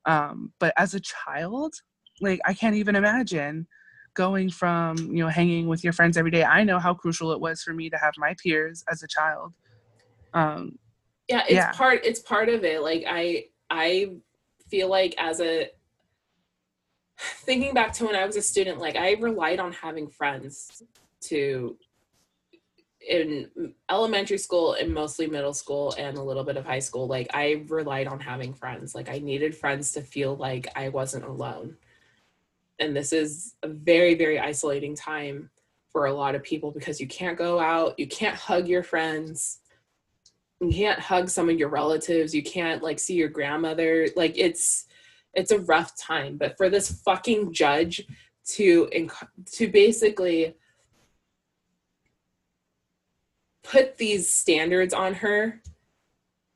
Um, but as a child like i can't even imagine going from you know hanging with your friends every day. I know how crucial it was for me to have my peers as a child. Um, yeah it's Yeah. part it's part of it. Like i i feel like as a thinking back to when i was a student like i relied on having friends to in elementary school and mostly middle school and a little bit of high school. Like i relied on having friends. Like i needed friends to feel like i wasn't alone and this is a very very isolating time for a lot of people because you can't go out you can't hug your friends you can't hug some of your relatives you can't like see your grandmother. Like it's it's a rough time. But for this fucking judge to enc- to basically put these standards on her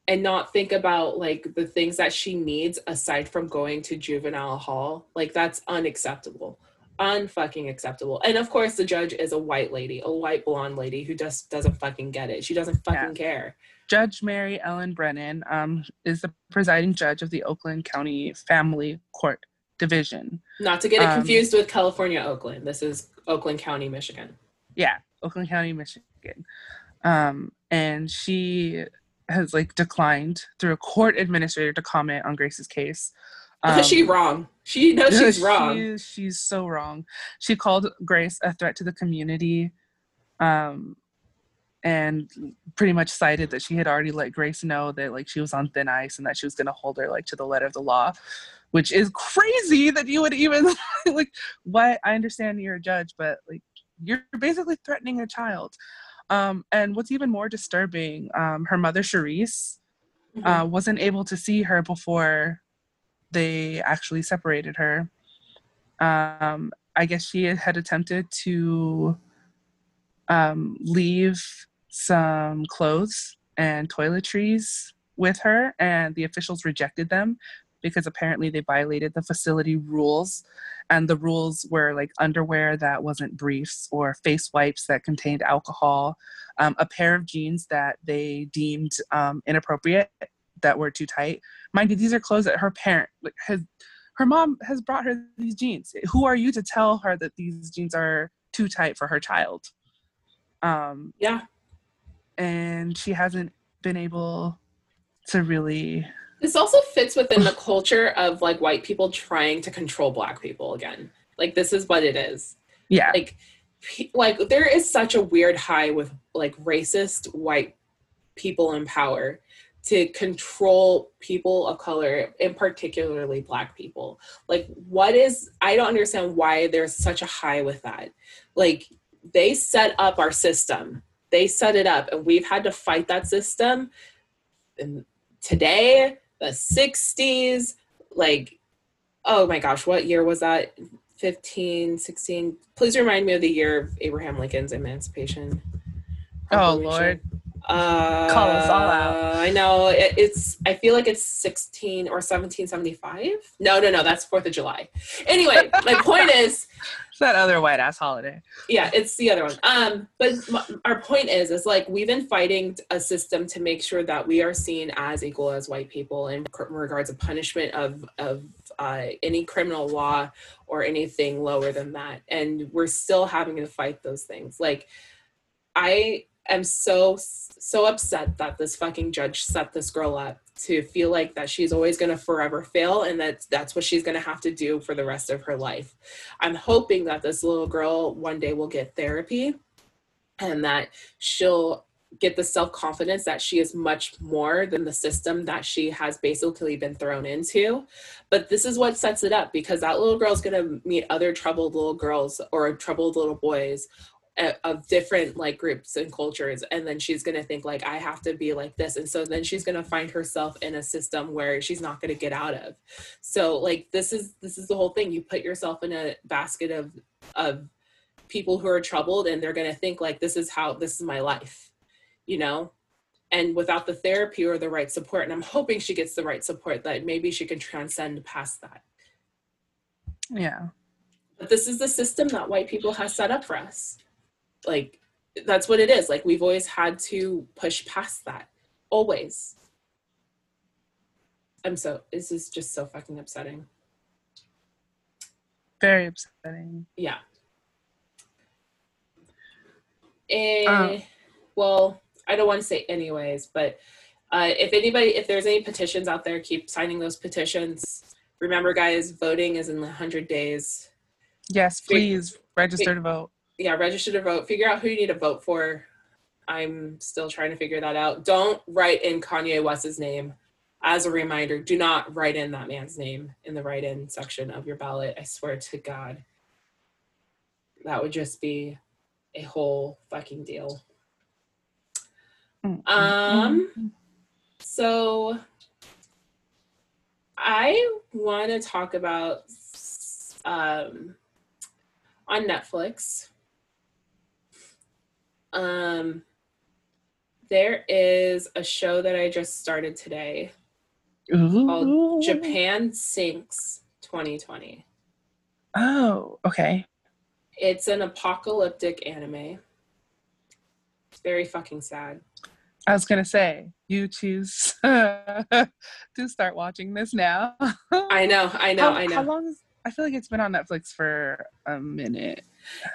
and not think about like the things that she needs aside from going to juvenile hall. Like that's unacceptable. Unfucking acceptable. And of course the judge is a white lady a white blonde lady who just doesn't fucking get it. She doesn't fucking care. Judge Mary Ellen Brennan um, is the presiding judge of the Oakland County Family Court Division. not to get it Um, confused with california oakland. This is oakland county michigan. Yeah, Oakland County, Michigan. Um, and she has like declined through a court administrator to comment on Grace's case. Um, she's wrong she knows she's wrong she- she's so wrong. She called Grace a threat to the community, um, and pretty much cited that she had already let Grace know that like she was on thin ice and that she was going to hold her like to the letter of the law, which is crazy that you would even like. What I understand you're a judge, but like you're basically threatening a child. Um, and what's even more disturbing, um, her mother Charisse Mhm. uh, wasn't able to see her before they actually separated her. Um, I guess she had attempted to um, leave some clothes and toiletries with her, and the officials rejected them because apparently they violated the facility rules. And the rules were like underwear that wasn't briefs or face wipes that contained alcohol, um, a pair of jeans that they deemed um, inappropriate that were too tight. Mind you, these are clothes that her parent like, has. Her mom has brought her these jeans. Who are you to tell her that these jeans are too tight for her child? Um, yeah and she hasn't been able to really. This also fits within the culture of like white people trying to control black people again. Like this is what it is. Yeah, Like like there is such a weird high with like racist white people in power to control people of color and particularly black people. Like what is I don't understand why there's such a high with that. Like they set up our system. They set it up and we've had to fight that system. And today, the 60s, like oh my gosh, what year was that? 15, 16. Please remind me of the year of Abraham Lincoln's emancipation. Oh, Lord. Uh, Call us all out. I know it, it's. I feel like it's 16 or 1775. No, no, no. That's Fourth of July. Anyway, my point is, it's that other white ass holiday. yeah, it's the other one. Um, but our point is, is like we've been fighting a system to make sure that we are seen as equal as white people in regards of punishment of of uh, any criminal law or anything lower than that, and we're still having to fight those things. Like, I am so so upset that this fucking judge set this girl up to feel like that she's always going to forever fail and that that's what she's going to have to do for the rest of her life. I'm hoping that this little girl one day will get therapy and that she'll get the self-confidence that she is much more than the system that she has basically been thrown into but this is what sets it up because that little girl's going to meet other troubled little girls or troubled little boys of different like groups and cultures and then she's going to think like i have to be like this and so then she's going to find herself in a system where she's not going to get out of. So like this is this is the whole thing. You put yourself in a basket of of people who are troubled and they're going to think like this is how this is my life you know? And without the therapy or the right support and i'm hoping she gets the right support that maybe she can transcend past that. Yeah. but this is the system that white people has set up for us like that's what it is like we've always had to push past that always i'm so this is just so fucking upsetting Very upsetting. yeah eh, Um. well i don't want to say anyways but Uh, if anybody, if there's any petitions out there, keep signing those petitions. Remember, guys, voting is in 100 days. Yes, please register to vote. Yeah, register to vote. Figure out who you need to vote for. I'm still trying to figure that out. Don't write in Kanye West's name. As a reminder, do not write in that man's name in the write in section of your ballot. I swear to God. That would just be a whole fucking deal. Mm, Um, so I want to talk about um, on Netflix. Um, there is a show that I just started today called Japan Sinks 2020. Oh, okay. It's an apocalyptic anime. It's very fucking sad. I was gonna say you choose to start watching this now. I know, I know, how, I know. How long? Is, I feel like it's been on Netflix for a minute.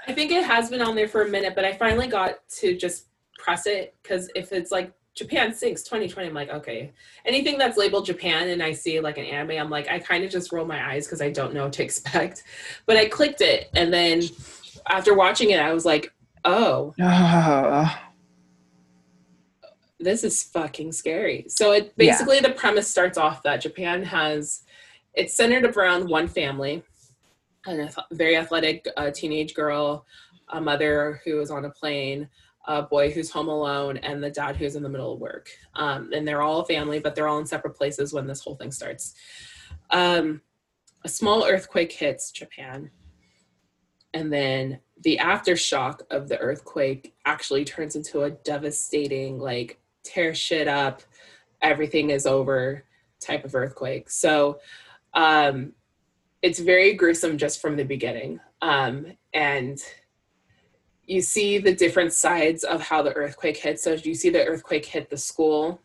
I think it has been on there for a minute, but I finally got to just press it because if it's like Japan sinks 2020, I'm like, okay. Anything that's labeled Japan and I see like an anime, I'm like, I kind of just roll my eyes because I don't know what to expect. But I clicked it, and then after watching it, I was like, oh, this is fucking scary. So it basically the premise starts off that Japan has it's centered around one family, ath- very athletic uh, teenage girl, a mother who is on a plane, a boy who's home alone, and the dad who's in the middle of work. Um, and they're all a family, but they're all in separate places when this whole thing starts. Um, a small earthquake hits Japan. And then the aftershock of the earthquake actually turns into a devastating, like, tear shit up, everything is over type of earthquake. So um, it's very gruesome just from the beginning. Um, and you see the different sides of how the earthquake hit. So you see the earthquake hit the school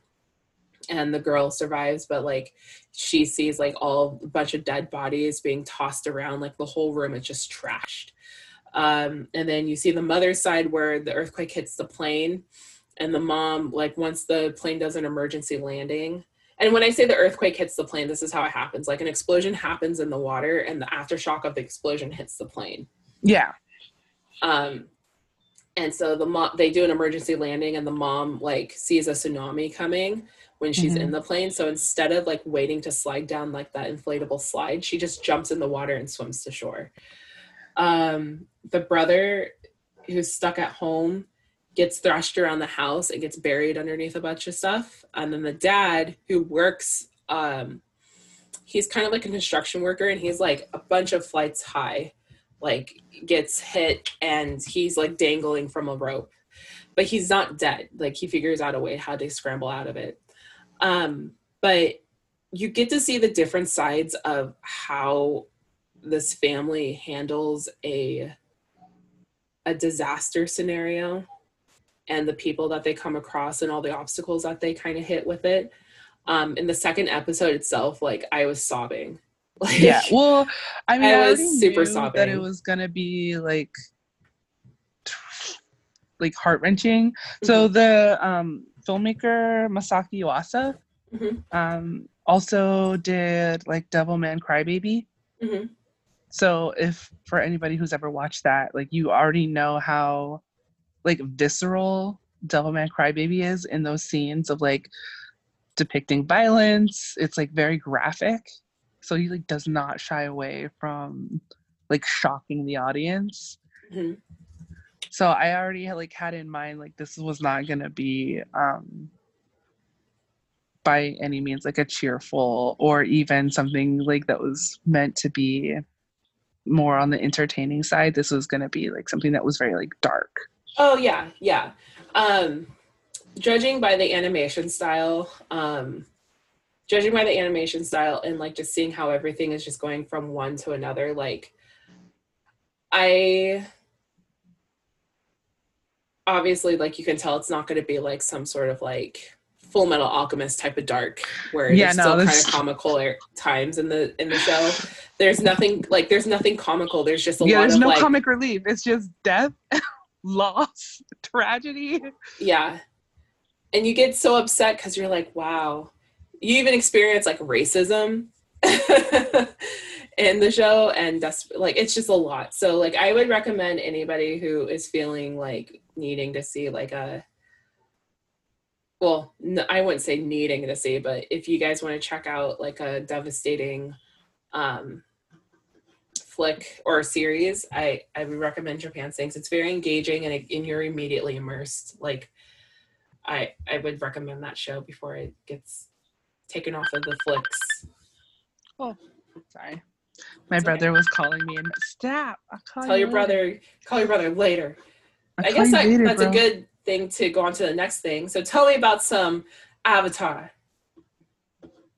and the girl survives, but like she sees like all a bunch of dead bodies being tossed around, like the whole room is just trashed. Um, and then you see the mother's side where the earthquake hits the plane and the mom like once the plane does an emergency landing and when i say the earthquake hits the plane this is how it happens like an explosion happens in the water and the aftershock of the explosion hits the plane yeah. um and so the mom they do an emergency landing and the mom like sees a tsunami coming when she's Mhm. in the plane so instead of like waiting to slide down like that inflatable slide she just jumps in the water and swims to shore um the brother who's stuck at home gets thrashed around the house and gets buried underneath a bunch of stuff. And then the dad who works um he's kind of like a construction worker and he's like a bunch of flights high like gets hit and he's like dangling from a rope. But he's not dead. Like he figures out a way how to scramble out of it. Um but you get to see the different sides of how this family handles a a disaster scenario and the people that they come across and all the obstacles that they kind of hit with it um in the second episode itself like i was sobbing like Yeah. Well, I mean, I I, was super knew that it was gonna be like, like heart wrenching. So the um, filmmaker Masaki Yuasa Mhm. um, also did like Devilman Crybaby. Mhm. So if for anybody who's ever watched that, like you already know how like visceral Devilman Crybaby is in those scenes of like depicting violence. It's like very graphic. So he like does not shy away from like shocking the audience. Mhm. So I already like had in mind like this was not gonna be um by any means like a cheerful or even something like that was meant to be more on the entertaining side. This was gonna be like something that was very like dark. Oh yeah, yeah. Um judging by the animation style, um judging by the animation style and like just seeing how everything is just going from one to another, like I obviously like you can tell it's not gonna be like some sort of like Fullmetal Alchemist type of dark where Yeah, there's no, still kind of comical er- times in the in the show. There's nothing like there's nothing comical. There's just a yeah, lot there's of no like comic relief. It's just death, loss, tragedy. yeah and you get so upset because you're like, wow. You even experience like racism in the show, and that's like it's just a lot. So like I would recommend anybody who is feeling like needing to see like a well, I wouldn't say needing to see, but if you guys want to check out like a devastating um, flick or series, I I would recommend Japan Sinks. It's very engaging and, it, and you're immediately immersed. Like I I would recommend that show before it gets taken off of the flicks. Oh, sorry. My It's okay. brother was calling me and stop. I'll call Tell you your later. brother call your brother later. I'll I guess that, later, that's a good thing to go on to the next thing. So tell me about some Avatar.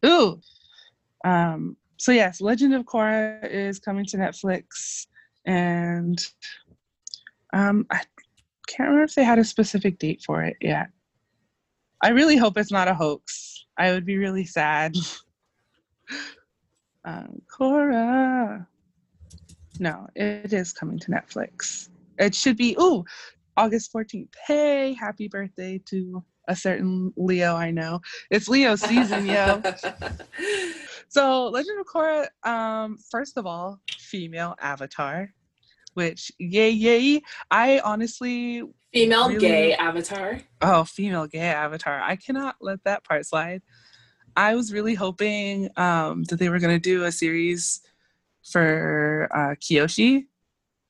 Ooh. Um, so yes, Legend of Korra is coming to Netflix and um I can't remember if they had a specific date for it yet. I really hope it's not a hoax. I would be really sad. um, Korra. No, it is coming to Netflix. It should be ooh, August 14th. Hey, happy birthday to a certain Leo I know. It's Leo season, yo. So Legend of Korra, um, first of all, female avatar, which yay yay. I honestly Female Really? gay avatar. oh female gay avatar. I cannot let that part slide. I was really hoping um that they were gonna do a series for uh Kyoshi,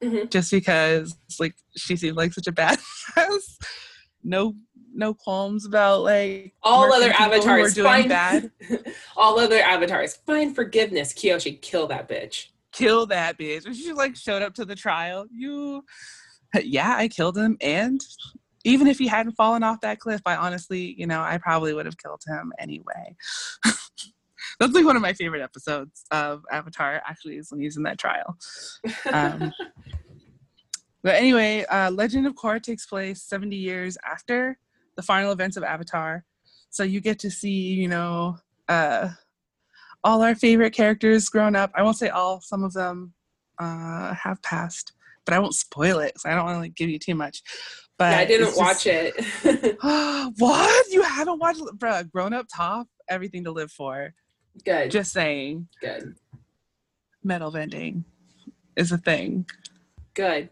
Mhm. just because like she seemed like such a badass. no no qualms about like All other people who are avatars doing find bad. all other avatars find forgiveness. Kyoshi, kill that bitch. kill that bitch. And she like showed up to the trial. You, yeah, I killed him. And even if he hadn't fallen off that cliff, I honestly, you know, I probably would have killed him anyway. That's like one of my favorite episodes of Avatar, actually, is when he's in that trial. Um, but anyway, uh, Legend of Korra takes place 70 years after the final events of Avatar. So you get to see, you know, uh, all our favorite characters grown up. I won't say all, some of them uh, have passed, but I won't spoil it because I don't want to like give you too much. But yeah, I didn't it's watch just- it. what? You haven't watched, bruh? Grown up top, everything to live for. good, Just saying, good, metal bending is a thing. good.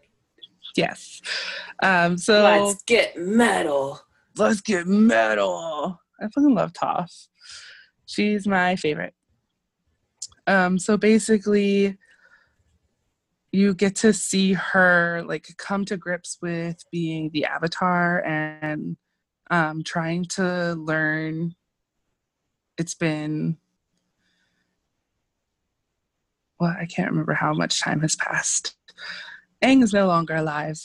Yes. Um, so Let's get metal. Let's get metal. I fucking love Toph. She's my favorite. Um, so basically, you get to see her like come to grips with being the avatar and um, trying to learn. It's been well, I can't remember how much time has passed. Aang is no longer alive,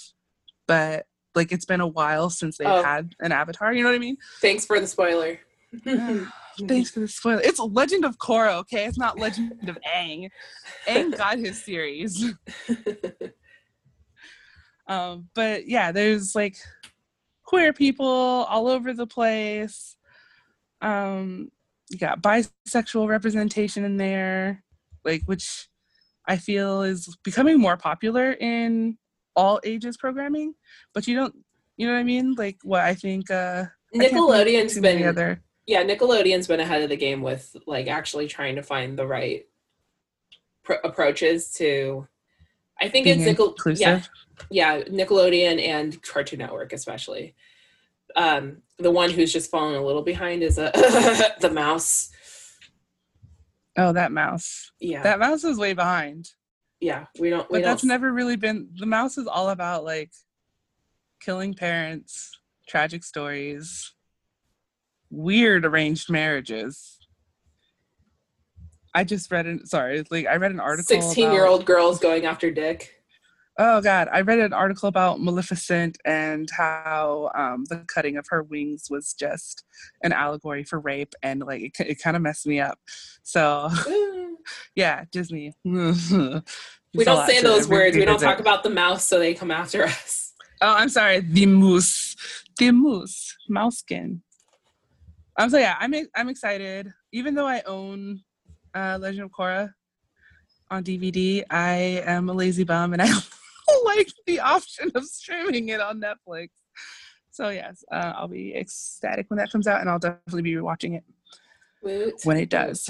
but like it's been a while since they've Oh. had an avatar. You know what I mean? Thanks for the spoiler. Thanks for the spoiler. It's Legend of Korra, okay? It's not Legend of Aang. Aang got his series. Um, but yeah, there's like queer people all over the place. Um, you got bisexual representation in there, like which I feel is becoming more popular in all ages programming. But you don't, you know what I mean? Like what I think. Uh, I can't think of Nickelodeon's many been other. yeah, Nickelodeon's been ahead of the game with like actually trying to find the right pr- approaches to. I think being it's Nickel- yeah, inclusive. yeah, Nickelodeon and Cartoon Network especially. Um, the one who's just fallen a little behind is a the mouse. Oh, that mouse. Yeah, That mouse is way behind. Yeah, we don't. We But that's don't, never really been the mouse is all about like killing parents, tragic stories, weird arranged marriages. I just read an sorry, like I read an article. Sixteen-year-old girls going after Dick. Oh God, I read an article about Maleficent and how um, the cutting of her wings was just an allegory for rape, and like it, it kind of messed me up. So. Yeah, Disney. we don't say those words. We don't talk about the mouse, so they come after us. Oh, I'm sorry. The moose. The moose. Mousekin. Um, so yeah, I'm I'm excited. Even though I own uh, Legend of Korra on DVD, I am a lazy bum and I like the option of streaming it on Netflix. So yes, uh, I'll be ecstatic when that comes out, and I'll definitely be watching it Woot. when it does.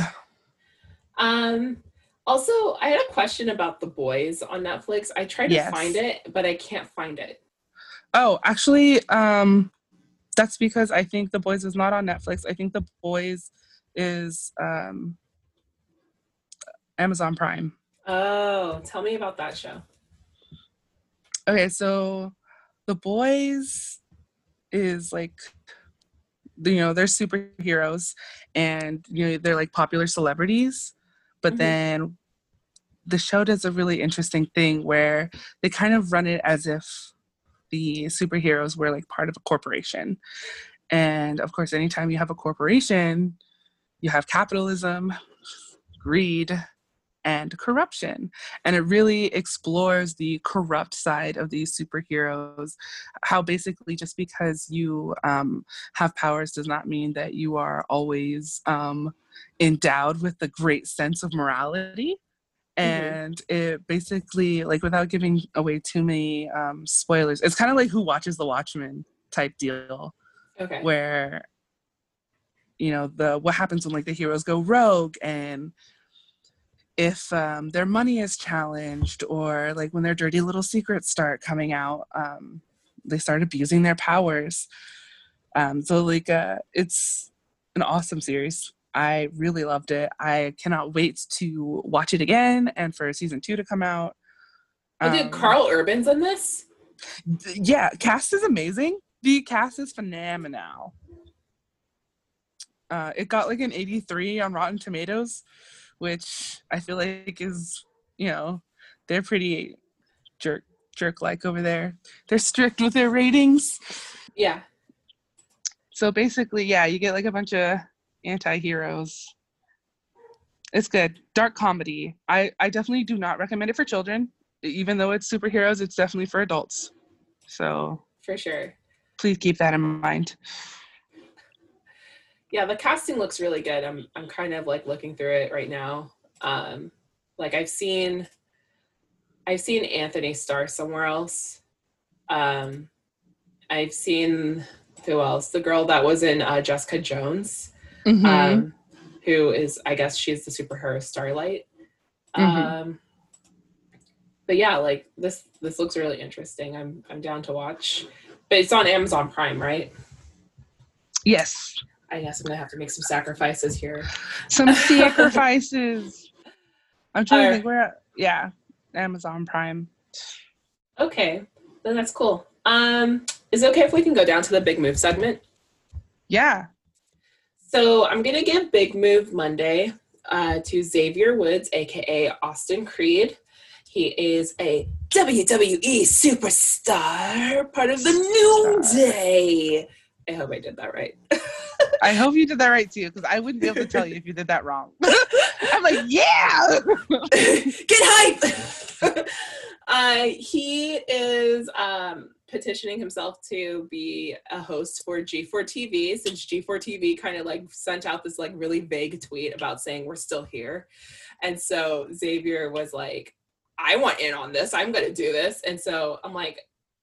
Um, also, I had a question about The Boys on Netflix. I tried to Yes. find it, but I can't find it. Oh, actually, um, that's because I think The Boys is not on Netflix. I think The Boys is um, Amazon Prime. Oh, tell me about that show. Okay, so The Boys is like, you know, they're superheroes and, you know, they're like popular celebrities. But Mhm. then the show does a really interesting thing where they kind of run it as if the superheroes were like part of a corporation. And of course, anytime you have a corporation, you have capitalism, greed, and corruption. And it really explores the corrupt side of these superheroes. How basically, just because you um, have powers does not mean that you are always um, endowed with a great sense of morality. And it basically, like, without giving away too many um, spoilers, it's kind of like Who Watches the Watchmen type deal Okay. where you know the what happens when like the heroes go rogue and if um, their money is challenged or like when their dirty little secrets start coming out um, they start abusing their powers. Um, so like uh, it's an awesome series. I really loved it. I cannot wait to watch it again and for season two to come out. Oh, dude, Um, Karl Urban's in this? th- yeah cast is amazing. The cast is phenomenal. Uh, it got like an 83 on rotten tomatoes which i feel like is you know they're pretty jerk jerk like over there. They're strict with their ratings. Yeah. so basically yeah you get like a bunch of anti-heroes. It's good. Dark comedy. I i definitely do not recommend it for children. Even though it's superheroes it's definitely for adults. So For sure. please keep that in mind Yeah, the casting looks really good. I'm I'm kind of like looking through it right now. Um like I've seen I've seen Anthony Starr somewhere else. Um I've seen who else? The girl that was in uh, Jessica Jones, Mhm. um, who is I guess she's the superhero Starlight. Mhm. Um but yeah, like this this looks really interesting. I'm I'm down to watch. But it's on Amazon Prime, right? yes I guess I'm gonna have to make some sacrifices here. some sacrifices i'm trying to Alright. think where yeah amazon prime Okay, then that's cool. Um, is it okay if we can go down to the big move segment? yeah So I'm gonna give Big Move Monday uh, to Xavier Woods, aka Austin Creed. He is a WWE superstar, part of the New Day. I hope I did that right. i hope you did that right too because i wouldn't be able to tell you if you did that wrong i'm like yeah Get hype! uh, he is um, petitioning himself to be a host for G4 TV since G4 TV kind of like sent out this like really vague tweet about saying we're still here. And so Xavier was like, I want in on this. I'm going to do this. And so I'm like,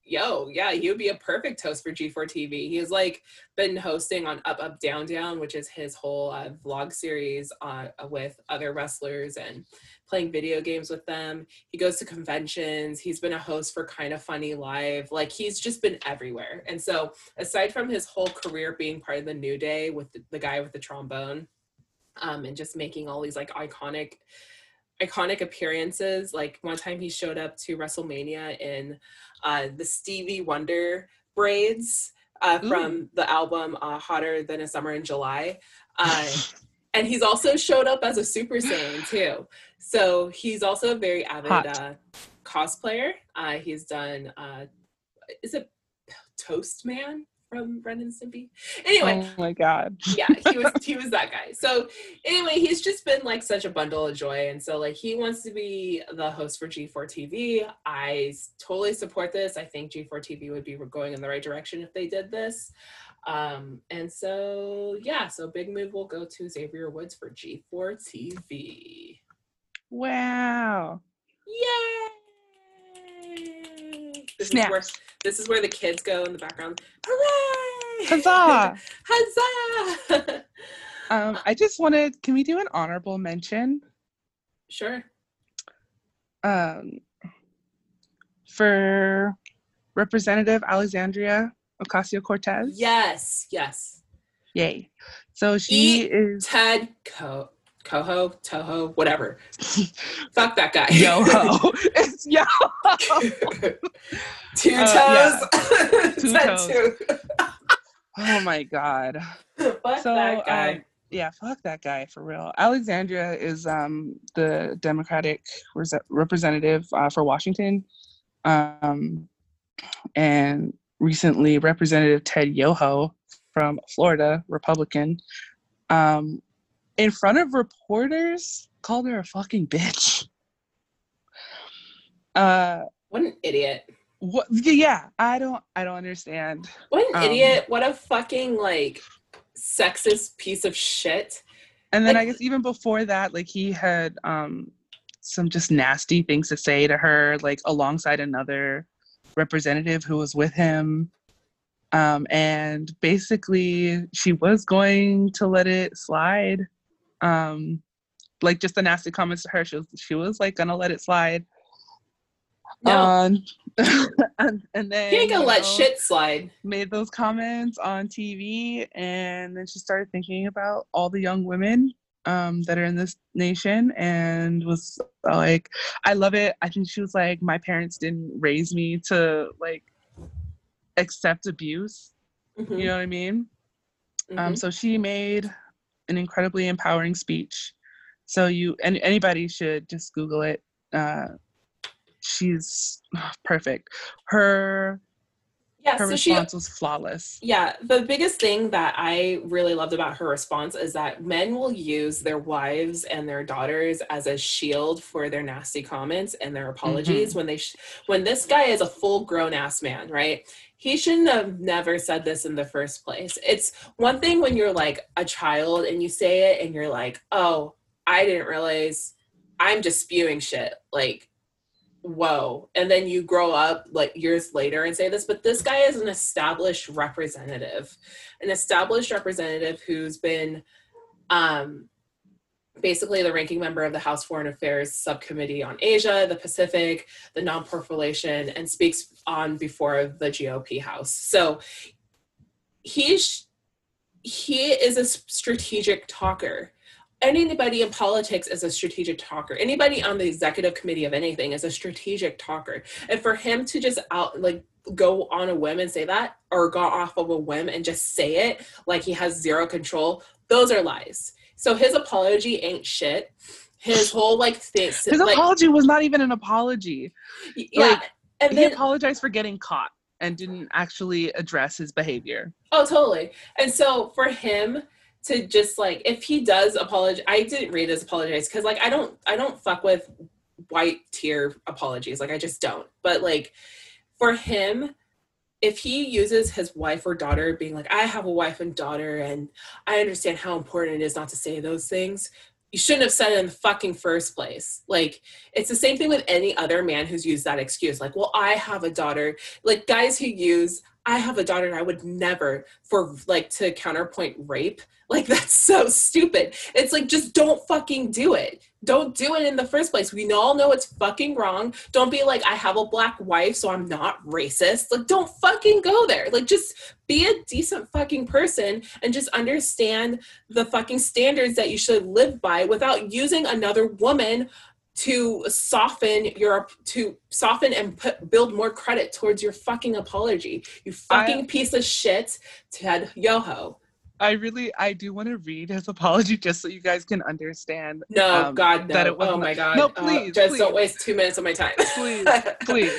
yo, yeah, he would be a perfect host for G4 TV. He has like been hosting on Up Up Down Down, which is his whole uh, vlog series uh, with other wrestlers and playing video games with them. He goes to conventions. He's been a host for Kind of Funny Live. Like he's just been everywhere. And so, aside from his whole career being part of the New Day with the, the guy with the trombone, um, and just making all these like iconic, iconic appearances. Like one time he showed up to WrestleMania in uh, the Stevie Wonder braids uh, from the album uh, Hotter Than a Summer in July. Uh, and he's also showed up as a Super Saiyan too. So he's also a very avid uh, cosplayer. Uh, he's done, uh, is it Toast Man from Ren and Stimpy? Anyway, oh my god yeah, he was he was that guy. So anyway, he's just been like such a bundle of joy, and so like he wants to be the host for G4 TV. I totally support this. I think G4 TV would be going in the right direction if they did this. Um, and so yeah, so big move will go to Xavier Woods for G4 TV. wow Yay! This is where this is where the kids go in the background. Hooray! Huzzah! Huzzah! Um, I just wanted, can we do an honorable mention sure. um, for Representative Alexandria Ocasio Cortez? Yes, yes. Yay. So she Eat is Ted Co Coho, Toho, whatever. Fuck that guy. yo ho. it's yo. Two Uh, toes. Two toes. two. Oh my god. Fuck So that guy. um, yeah, fuck that guy for real. Alexandria is um the Democratic res- representative uh, for Washington, um, and recently Representative Ted Yoho from Florida, Republican, um, in front of reporters called her a fucking bitch. Uh, what an idiot. what? Yeah, I don't, I don't understand. What an Um, idiot. What a fucking like sexist piece of shit. And then I guess even before that, like he had um some just nasty things to say to her, like alongside another representative who was with him. Um, and basically she was going to let it slide. Um, like just the nasty comments to her. She was she was like gonna let it slide. No, Um, and, and then he ain't gonna you let know, shit slide. made those comments on TV, and then she started thinking about all the young women um, that are in this nation, and was like, "I love it." I think she was like, "My parents didn't raise me to like accept abuse." Mhm, You know what I mean? Um, mhm. so she made an incredibly empowering speech. So you and anybody should just Google it. Uh, she's perfect. Her yeah, her so she response was flawless. Yeah, the biggest thing that I really loved about her response is that men will use their wives and their daughters as a shield for their nasty comments and their apologies when they sh- when this guy is a full grown ass man, right? He shouldn't have never said this in the first place. It's one thing when you're like a child and you say it and you're like, "Oh, I didn't realize I'm just spewing shit." Like whoa and then you grow up like years later and say this but this guy is an established representative an established representative who's been um basically the ranking member of the house foreign affairs subcommittee on asia the pacific the non-proliferation and speaks on before the gop house. So he's he is a strategic talker. Anybody in politics is a strategic talker. Anybody on the executive committee of anything is a strategic talker. And for him to just out like go on a whim and say that or go off of a whim and just say it like he has zero control those are lies so his apology ain't shit his whole like thing His like, apology was not even an apology. yeah like, and he then apologized for getting caught and didn't actually address his behavior. Oh, totally. And so for him to just like, if he does apologize, I didn't read his apologize because like I don't, I don't fuck with white tier apologies. Like I just don't. But like for him, if he uses his wife or daughter being like, I have a wife and daughter, and I understand how important it is not to say those things. You shouldn't have said it in the fucking first place. Like, it's the same thing with any other man who's used that excuse. Like, well, I have a daughter. Like, guys who use, I have a daughter and I would never, for like to counterpoint rape. Like, that's so stupid. It's like, just don't fucking do it. Don't do it in the first place. We all know it's fucking wrong. Don't be like, I have a black wife, so I'm not racist. Like, don't fucking go there. Like, just be a decent fucking person and just understand the fucking standards that you should live by without using another woman to soften your to soften and put build more credit towards your fucking apology. You fucking piece of shit, Ted Yoho. I really, I do want to read his apology just so you guys can understand. No, Um, God, no. that it was oh my God. No, Uh, please, just please. don't waste two minutes of my time. Please, please.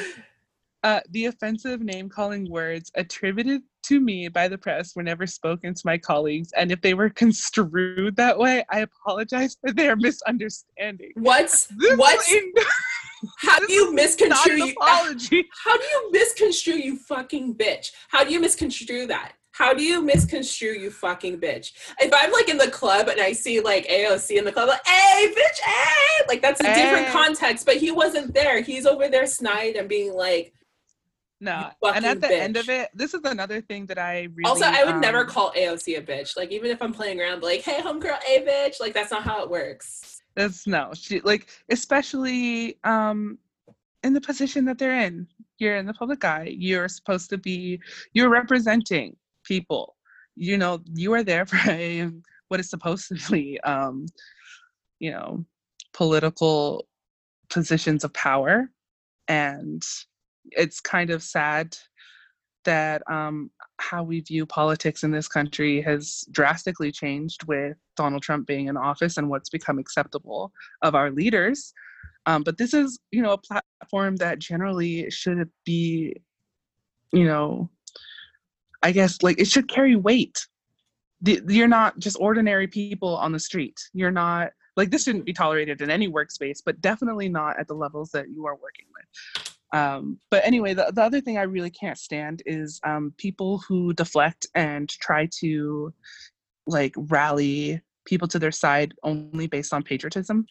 Uh, the offensive name calling words attributed to me by the press were never spoken to my colleagues, and if they were construed that way, I apologize for their misunderstanding. What's This What? is in- how do you misconstrue you? apology. How do you misconstrue you fucking bitch? How do you misconstrue that? How do you misconstrue you fucking bitch? If I'm like in the club and I see like AOC in the club, like, hey, bitch, hey, like that's a different context, but he wasn't there. He's over there snide and being like, No. And at the end of it, this is another thing that I really also, I would never um, call AOC a bitch. Like even if I'm playing around, like, hey, homegirl, a bitch. Like that's not how it works. That's no. She like especially um in the position that they're in. You're in the public eye. You're supposed to be you're representing people. You know, you are there for what is supposedly, um you know, political positions of power and it's kind of sad that um how we view politics in this country has drastically changed with Donald Trump being in office and what's become acceptable of our leaders. Um, but this is, you know, a platform that generally should be, you know, I guess like it should carry weight. You're not just ordinary people on the street. You're not like this shouldn't be tolerated in any workspace, but definitely not at the levels that you are working with. Um, but anyway, the, the other thing I really can't stand is um, people who deflect and try to like rally people to their side only based on patriotism.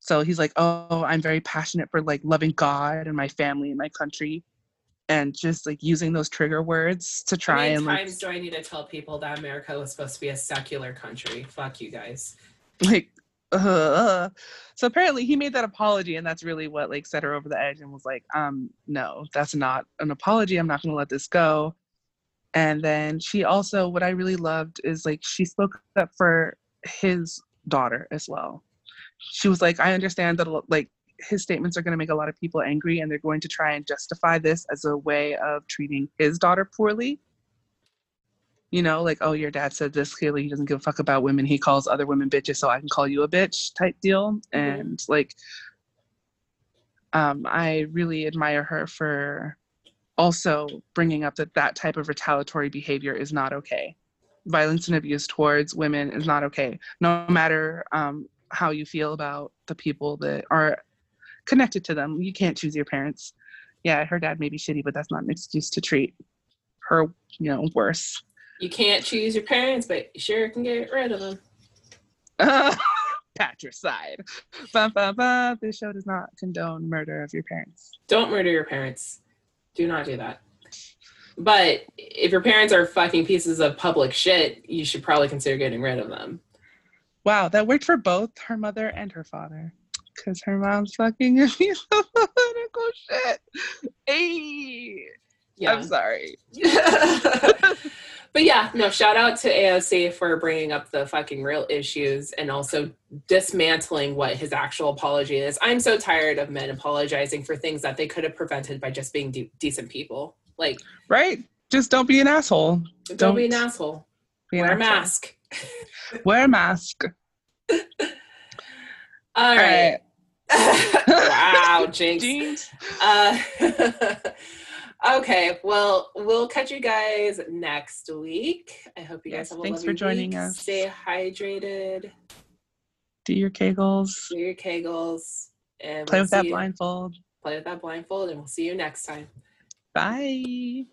So he's like, "Oh, I'm very passionate for like loving God and my family and my country," and just like using those trigger words to try and like times do I need to tell people that America was supposed to be a secular country? Fuck you guys. like uh, so apparently he made that apology and that's really what like set her over the edge and was like um no that's not an apology i'm not going to let this go and then she also what i really loved is like she spoke up for his daughter as well she was like i understand that like his statements are going to make a lot of people angry and they're going to try and justify this as a way of treating his daughter poorly you know, like, oh, your dad said this clearly he doesn't give a fuck about women. He calls other women bitches, so I can call you a bitch type deal. And like, um, I really admire her for also bringing up that that type of retaliatory behavior is not okay. Violence and abuse towards women is not okay, no matter um, how you feel about the people that are connected to them. You can't choose your parents. Yeah, her dad may be shitty, but that's not an excuse to treat her, you know, worse. You can't choose your parents, but you sure can get rid of them. patricide. Bum, bum. This show does not condone murder of your parents. Don't murder your parents. Do not do that. But if your parents are fucking pieces of public shit, you should probably consider getting rid of them. Wow, that worked for both her mother and her father. Because her mom's fucking a piece of political shit. Hey, Yeah. I'm sorry. but yeah, no, shout out to AOC for bringing up the fucking real issues and also dismantling what his actual apology is. I'm so tired of men apologizing for things that they could have prevented by just being de- decent people. Like, Right? Just don't be an asshole. don't, be an asshole. Be an Wear a asshole. mask. Wear a mask. All right. Wow, jinx. Uh, okay, well, we'll catch you guys next week. I hope you guys have a thanks lovely for joining week. us. Stay hydrated. Do your kegels. Do your kegels. And Play we'll with that you- blindfold. Play with that blindfold, and we'll see you next time. Bye.